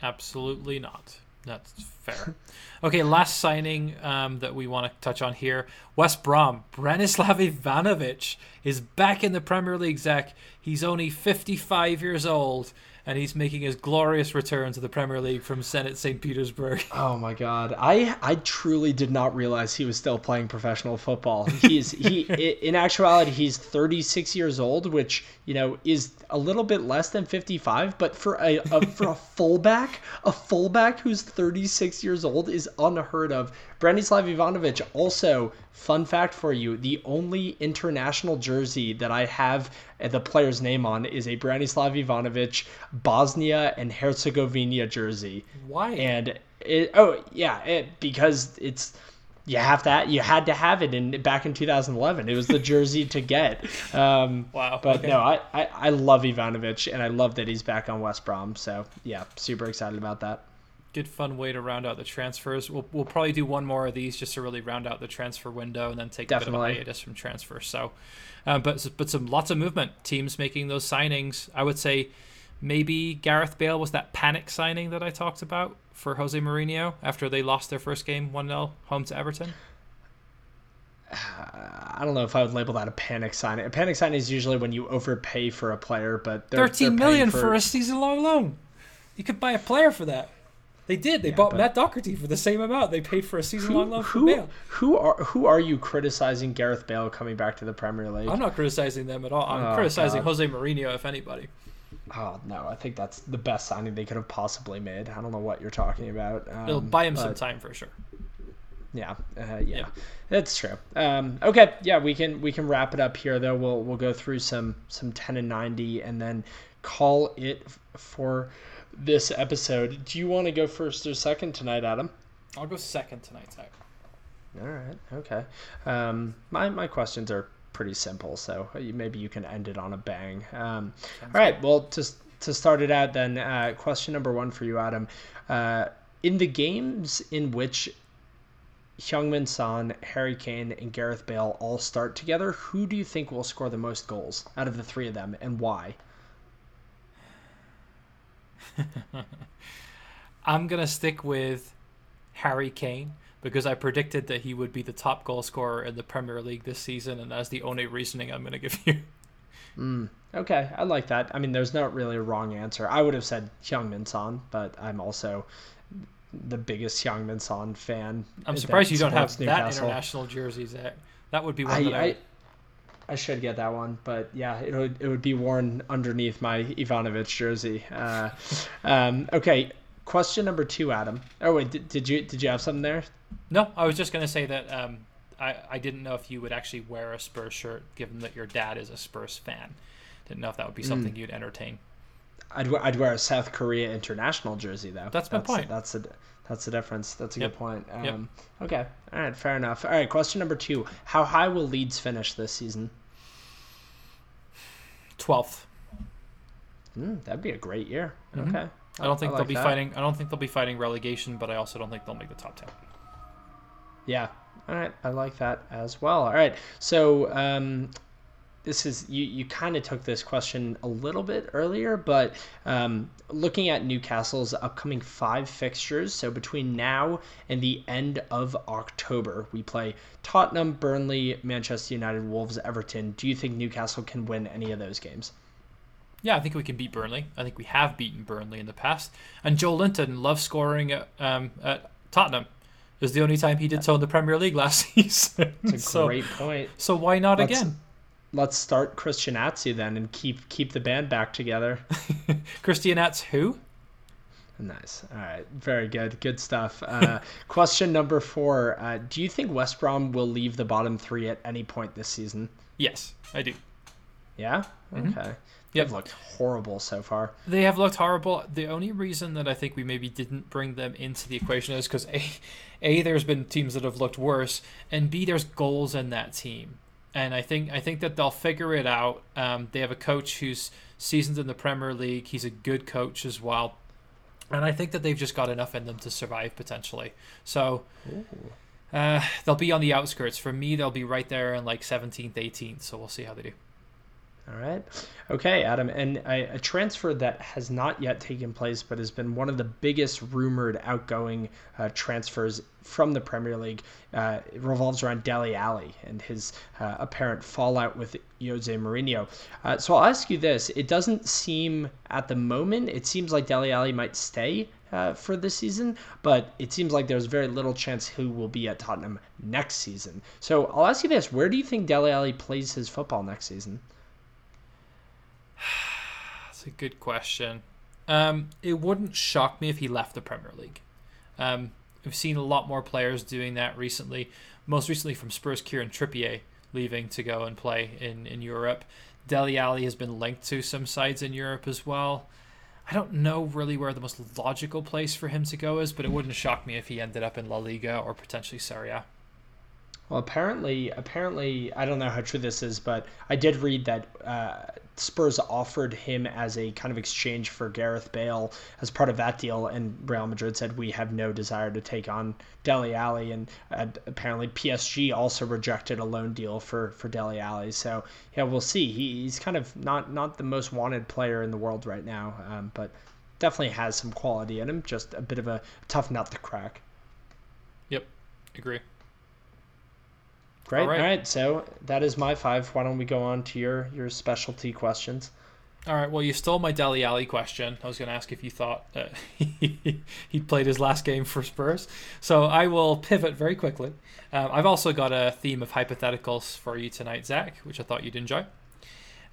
Absolutely not. That's fair. Okay, last signing um, that we want to touch on here West Brom. Branislav Ivanovic is back in the Premier League, Zach. He's only 55 years old and he's making his glorious return to the Premier League from Zenit St. Petersburg. Oh my God, I I truly did not realize he was still playing professional football. He's he in actuality he's 36 years old, which you know is a little bit less than 55, but for a, a for a fullback, a fullback who's 36 years old is unheard of. Branislav Ivanovic also Fun fact for you: the only international jersey that I have the player's name on is a Branislav Ivanovic Bosnia and Herzegovina jersey. Why? And it, oh yeah, it, because it's you have that you had to have it in back in 2011 it was the jersey to get um, wow but okay. no I, I i love ivanovic and i love that he's back on west brom so yeah super excited about that good fun way to round out the transfers. We'll, we'll probably do one more of these just to really round out the transfer window and then take Definitely. a bit of a hiatus from transfer. So, uh, but but some lots of movement. Teams making those signings. I would say maybe Gareth Bale was that panic signing that I talked about for Jose Mourinho after they lost their first game one 0 home to Everton. I don't know if I would label that a panic signing. A panic signing is usually when you overpay for a player, but they're, 13 they're million for... for a season long loan. You could buy a player for that. They did. They yeah, bought Matt Doherty for the same amount they paid for a season-long loan for Bale. Who are who are you criticizing Gareth Bale coming back to the Premier League? I'm not criticizing them at all. I'm oh, criticizing God. Jose Mourinho, if anybody. Oh no, I think that's the best signing they could have possibly made. I don't know what you're talking about. Um, It'll buy him but, some time for sure. Yeah, uh, yeah, yeah, that's true. Um, okay, yeah, we can we can wrap it up here though. We'll we'll go through some some ten and ninety and then call it for this episode. Do you want to go first or second tonight, Adam? I'll go second tonight, Zach. All right. Okay. Um, my my questions are pretty simple, so maybe you can end it on a bang. Um, all right. Good. Well, to to start it out, then, uh, question number one for you, Adam. Uh, in the games in which Heung-min Son, Harry Kane, and Gareth Bale all start together, who do you think will score the most goals out of the three of them, and why? I'm gonna stick with Harry Kane because I predicted that he would be the top goal scorer in the Premier League this season, and that's the only reasoning I'm gonna give you. Mm, okay, I like that. I mean, there's not really a wrong answer. I would have said Heung-min Son, but I'm also the biggest Heung-min Son fan. I'm surprised you don't have Newcastle. that international jersey, Zach. That would be one I, that I, I I should get that one, but yeah, it would it would be worn underneath my Ivanovic jersey. Uh, um, okay, question number two, Adam. Oh wait, did, did you did you have something there? No, I was just gonna say that um, I I didn't know if you would actually wear a Spurs shirt, given that your dad is a Spurs fan. Didn't know if that would be something mm. you'd entertain. I'd wear, I'd wear a South Korea international jersey though. That's my that's, point. That's a that's the difference. That's a yep. good point. Um, yep. Okay. All right. Fair enough. All right. Question number two: How high will Leeds finish this season? Twelfth. Mm, that'd be a great year. Mm-hmm. Okay. I don't think I they'll be that. fighting. I don't think they'll be fighting relegation, but I also don't think they'll make the top ten. Yeah. All right. I like that as well. All right. So um, this is you you kind of took this question a little bit earlier, but um, looking at Newcastle's upcoming five fixtures, so between now and the end of October, we play Tottenham, Burnley, Manchester United, Wolves, Everton. Do you think Newcastle can win any of those games? Yeah, I think we can beat Burnley. I think we have beaten Burnley in the past. And Joelinton loves scoring at, um, at Tottenham. It was the only time he did so in the Premier League last season. That's a so, great point. So why not again? Let's start Christian Atsu then and keep keep the band back together. Christian Atsu who? Nice. All right. Very good. Good stuff. Uh, question number four. Uh, do you think West Brom will leave the bottom three at any point this season? Yes, I do. Yeah? Mm-hmm. Okay. They've looked horrible so far. They have looked horrible. The only reason that I think we maybe didn't bring them into the equation is because A, A, there's been teams that have looked worse, and B, there's goals in that team and I think I think that they'll figure it out. Um, they have a coach who's seasoned in the Premier League. He's a good coach as well, and I think that they've just got enough in them to survive potentially. So uh, they'll be on the outskirts. For me, they'll be right there in like 17th, 18th. So we'll see how they do. All right. Okay, Adam. And a, a, transfer that has not yet taken place, but has been one of the biggest rumored outgoing uh, transfers from the Premier League, uh, revolves around Dele Alli and his uh, apparent fallout with Jose Mourinho. Uh, so I'll ask you this. It doesn't seem at the moment, it seems like Dele Alli might stay uh, for this season, but it seems like there's very little chance he will be at Tottenham next season. So I'll ask you this. Where do you think Dele Alli plays his football next season? That's a good question. Um, it wouldn't shock me if he left the Premier League. Um, we've seen a lot more players doing that recently. Most recently from Spurs, Kieran Trippier leaving to go and play in, in Europe. Dele Alli has been linked to some sides in Europe as well. I don't know really where the most logical place for him to go is, but it wouldn't shock me if he ended up in La Liga or potentially Serie A. Well, apparently, apparently, I don't know how true this is, but I did read that uh, Spurs offered him as a kind of exchange for Gareth Bale as part of that deal, and Real Madrid said we have no desire to take on Dele Alli, and uh, apparently PSG also rejected a loan deal for for Dele Alli. So yeah, we'll see. He, he's kind of not not the most wanted player in the world right now, um, but definitely has some quality in him. Just a bit of a tough nut to crack. Yep, agree. Great. All right. All right. So that is my five. Why don't we go on to your your specialty questions? All right. Well, you stole my Dele Alli question. I was going to ask if you thought uh, he played his last game for Spurs. So I will pivot very quickly. Um, I've also got a theme of hypotheticals for you tonight, Zach, which I thought you'd enjoy.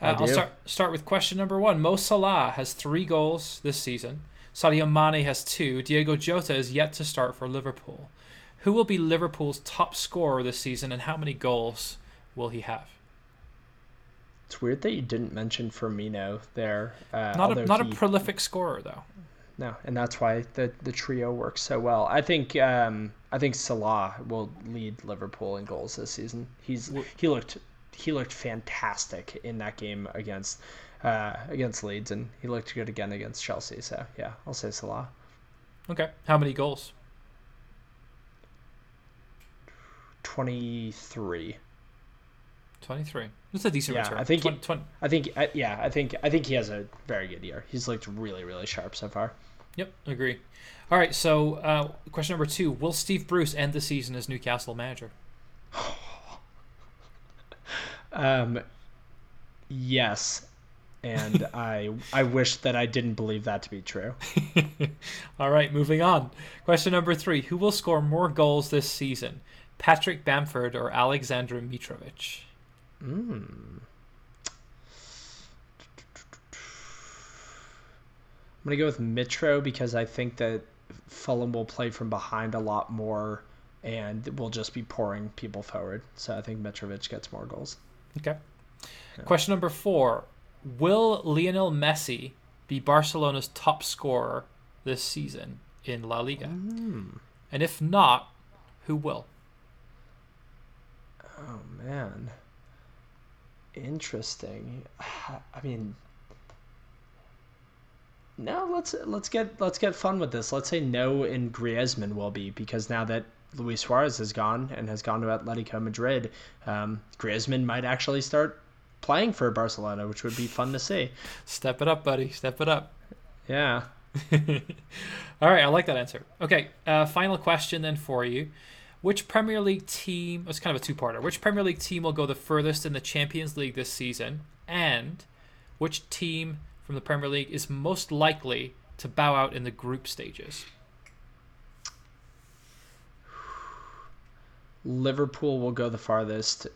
Uh, I'll start start with question number one. Mo Salah has three goals this season. Sadio Mane has two. Diogo Jota is yet to start for Liverpool. Who will be Liverpool's top scorer this season, and how many goals will he have? It's weird that you didn't mention Firmino there. Uh, not a, not he, a prolific scorer though. No, and that's why the the trio works so well. I think um, I think Salah will lead Liverpool in goals this season. He's he looked he looked fantastic in that game against uh, against Leeds, and he looked good again against Chelsea. So yeah, I'll say Salah. Okay, how many goals? Twenty three. 23. That's a decent yeah, return. I think 20, 20. I think uh, yeah, I think I think he has a very good year. He's looked really really sharp so far. Yep, agree. All right, so uh, question number 2, will Steve Bruce end the season as Newcastle manager? um yes. And I I wish that I didn't believe that to be true. All right, moving on. Question number 3, who will score more goals this season? Patrick Bamford or Alexander Mitrovic? Mm. I'm gonna go with Mitro because I think that Fulham will play from behind a lot more and we'll just be pouring people forward. So I think Mitrovic gets more goals. Okay. Yeah. Question number four: Will Lionel Messi be Barcelona's top scorer this season in La Liga? Mm. And if not, who will? Oh man. Interesting. I mean, now Let's let's get let's get fun with this. Let's say no, and Griezmann will be because now that Luis Suarez has gone and has gone to Atletico Madrid, um, Griezmann might actually start playing for Barcelona, which would be fun to see. Step it up, buddy. Step it up. Yeah. All right, I like that answer. Okay, uh, final question then for you. Which Premier League team? It's kind of a two-parter. Which Premier League team will go the furthest in the Champions League this season, and which team from the Premier League is most likely to bow out in the group stages? Liverpool will go the farthest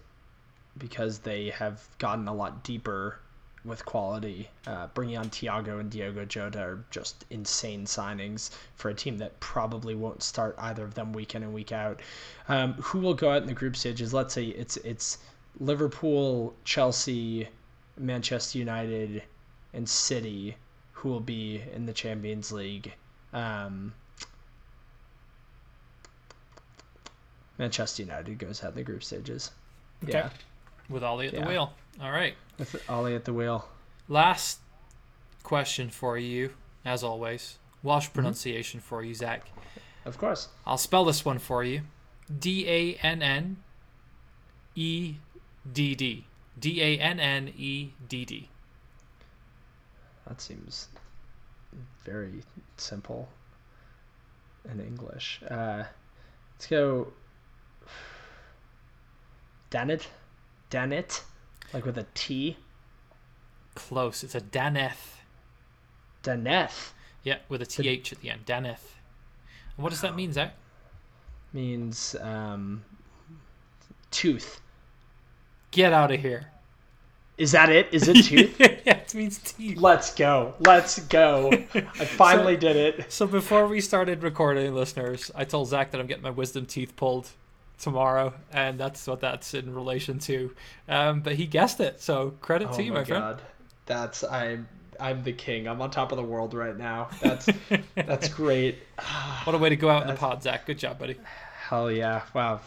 because they have gotten a lot deeper with quality. Uh, bringing on Thiago and Diogo Jota are just insane signings for a team that probably won't start either of them week in and week out. Um, who will go out in the group stages? Let's say it's it's Liverpool, Chelsea, Manchester United, and City who will be in the Champions League. Um, Manchester United goes out in the group stages. Okay. Yeah. With Ollie at yeah. the wheel. All right. With Ollie at the wheel. Last question for you, as always. Welsh mm-hmm. pronunciation mm-hmm. for you, Zach. Of course. I'll spell this one for you. D A N N E D D. D A N N E D D. That seems very simple in English. Uh, let's go. Danit? Danit? Like with a T? Close. It's a Daneth. Daneth? Yeah, with a TH at the end. Daneth. And what does that mean, Zach? Means um, tooth. Get out of here. Is that it? Is it tooth? yeah, it means teeth. Let's go. Let's go. I finally so, did it. So before we started recording, listeners, I told Zach that I'm getting my wisdom teeth pulled tomorrow, and that's what that's in relation to. Um, but he guessed it, so credit oh to you, my, my friend. God. That's I'm I'm the king. I'm on top of the world right now. That's that's great. what a way to go out in the pod, Zach. Good job, buddy. Hell yeah! Wow,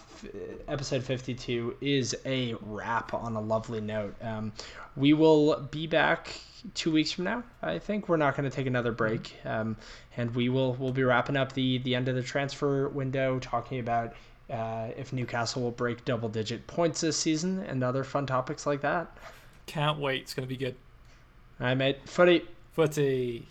episode 52 is a wrap on a lovely note. Um, we will be back two weeks from now. I think we're not going to take another break, um, and we will we'll be wrapping up the the end of the transfer window, talking about uh, if Newcastle will break double digit points this season and other fun topics like that. Can't wait. It's going to be good. All right, mate. Footy. Footy.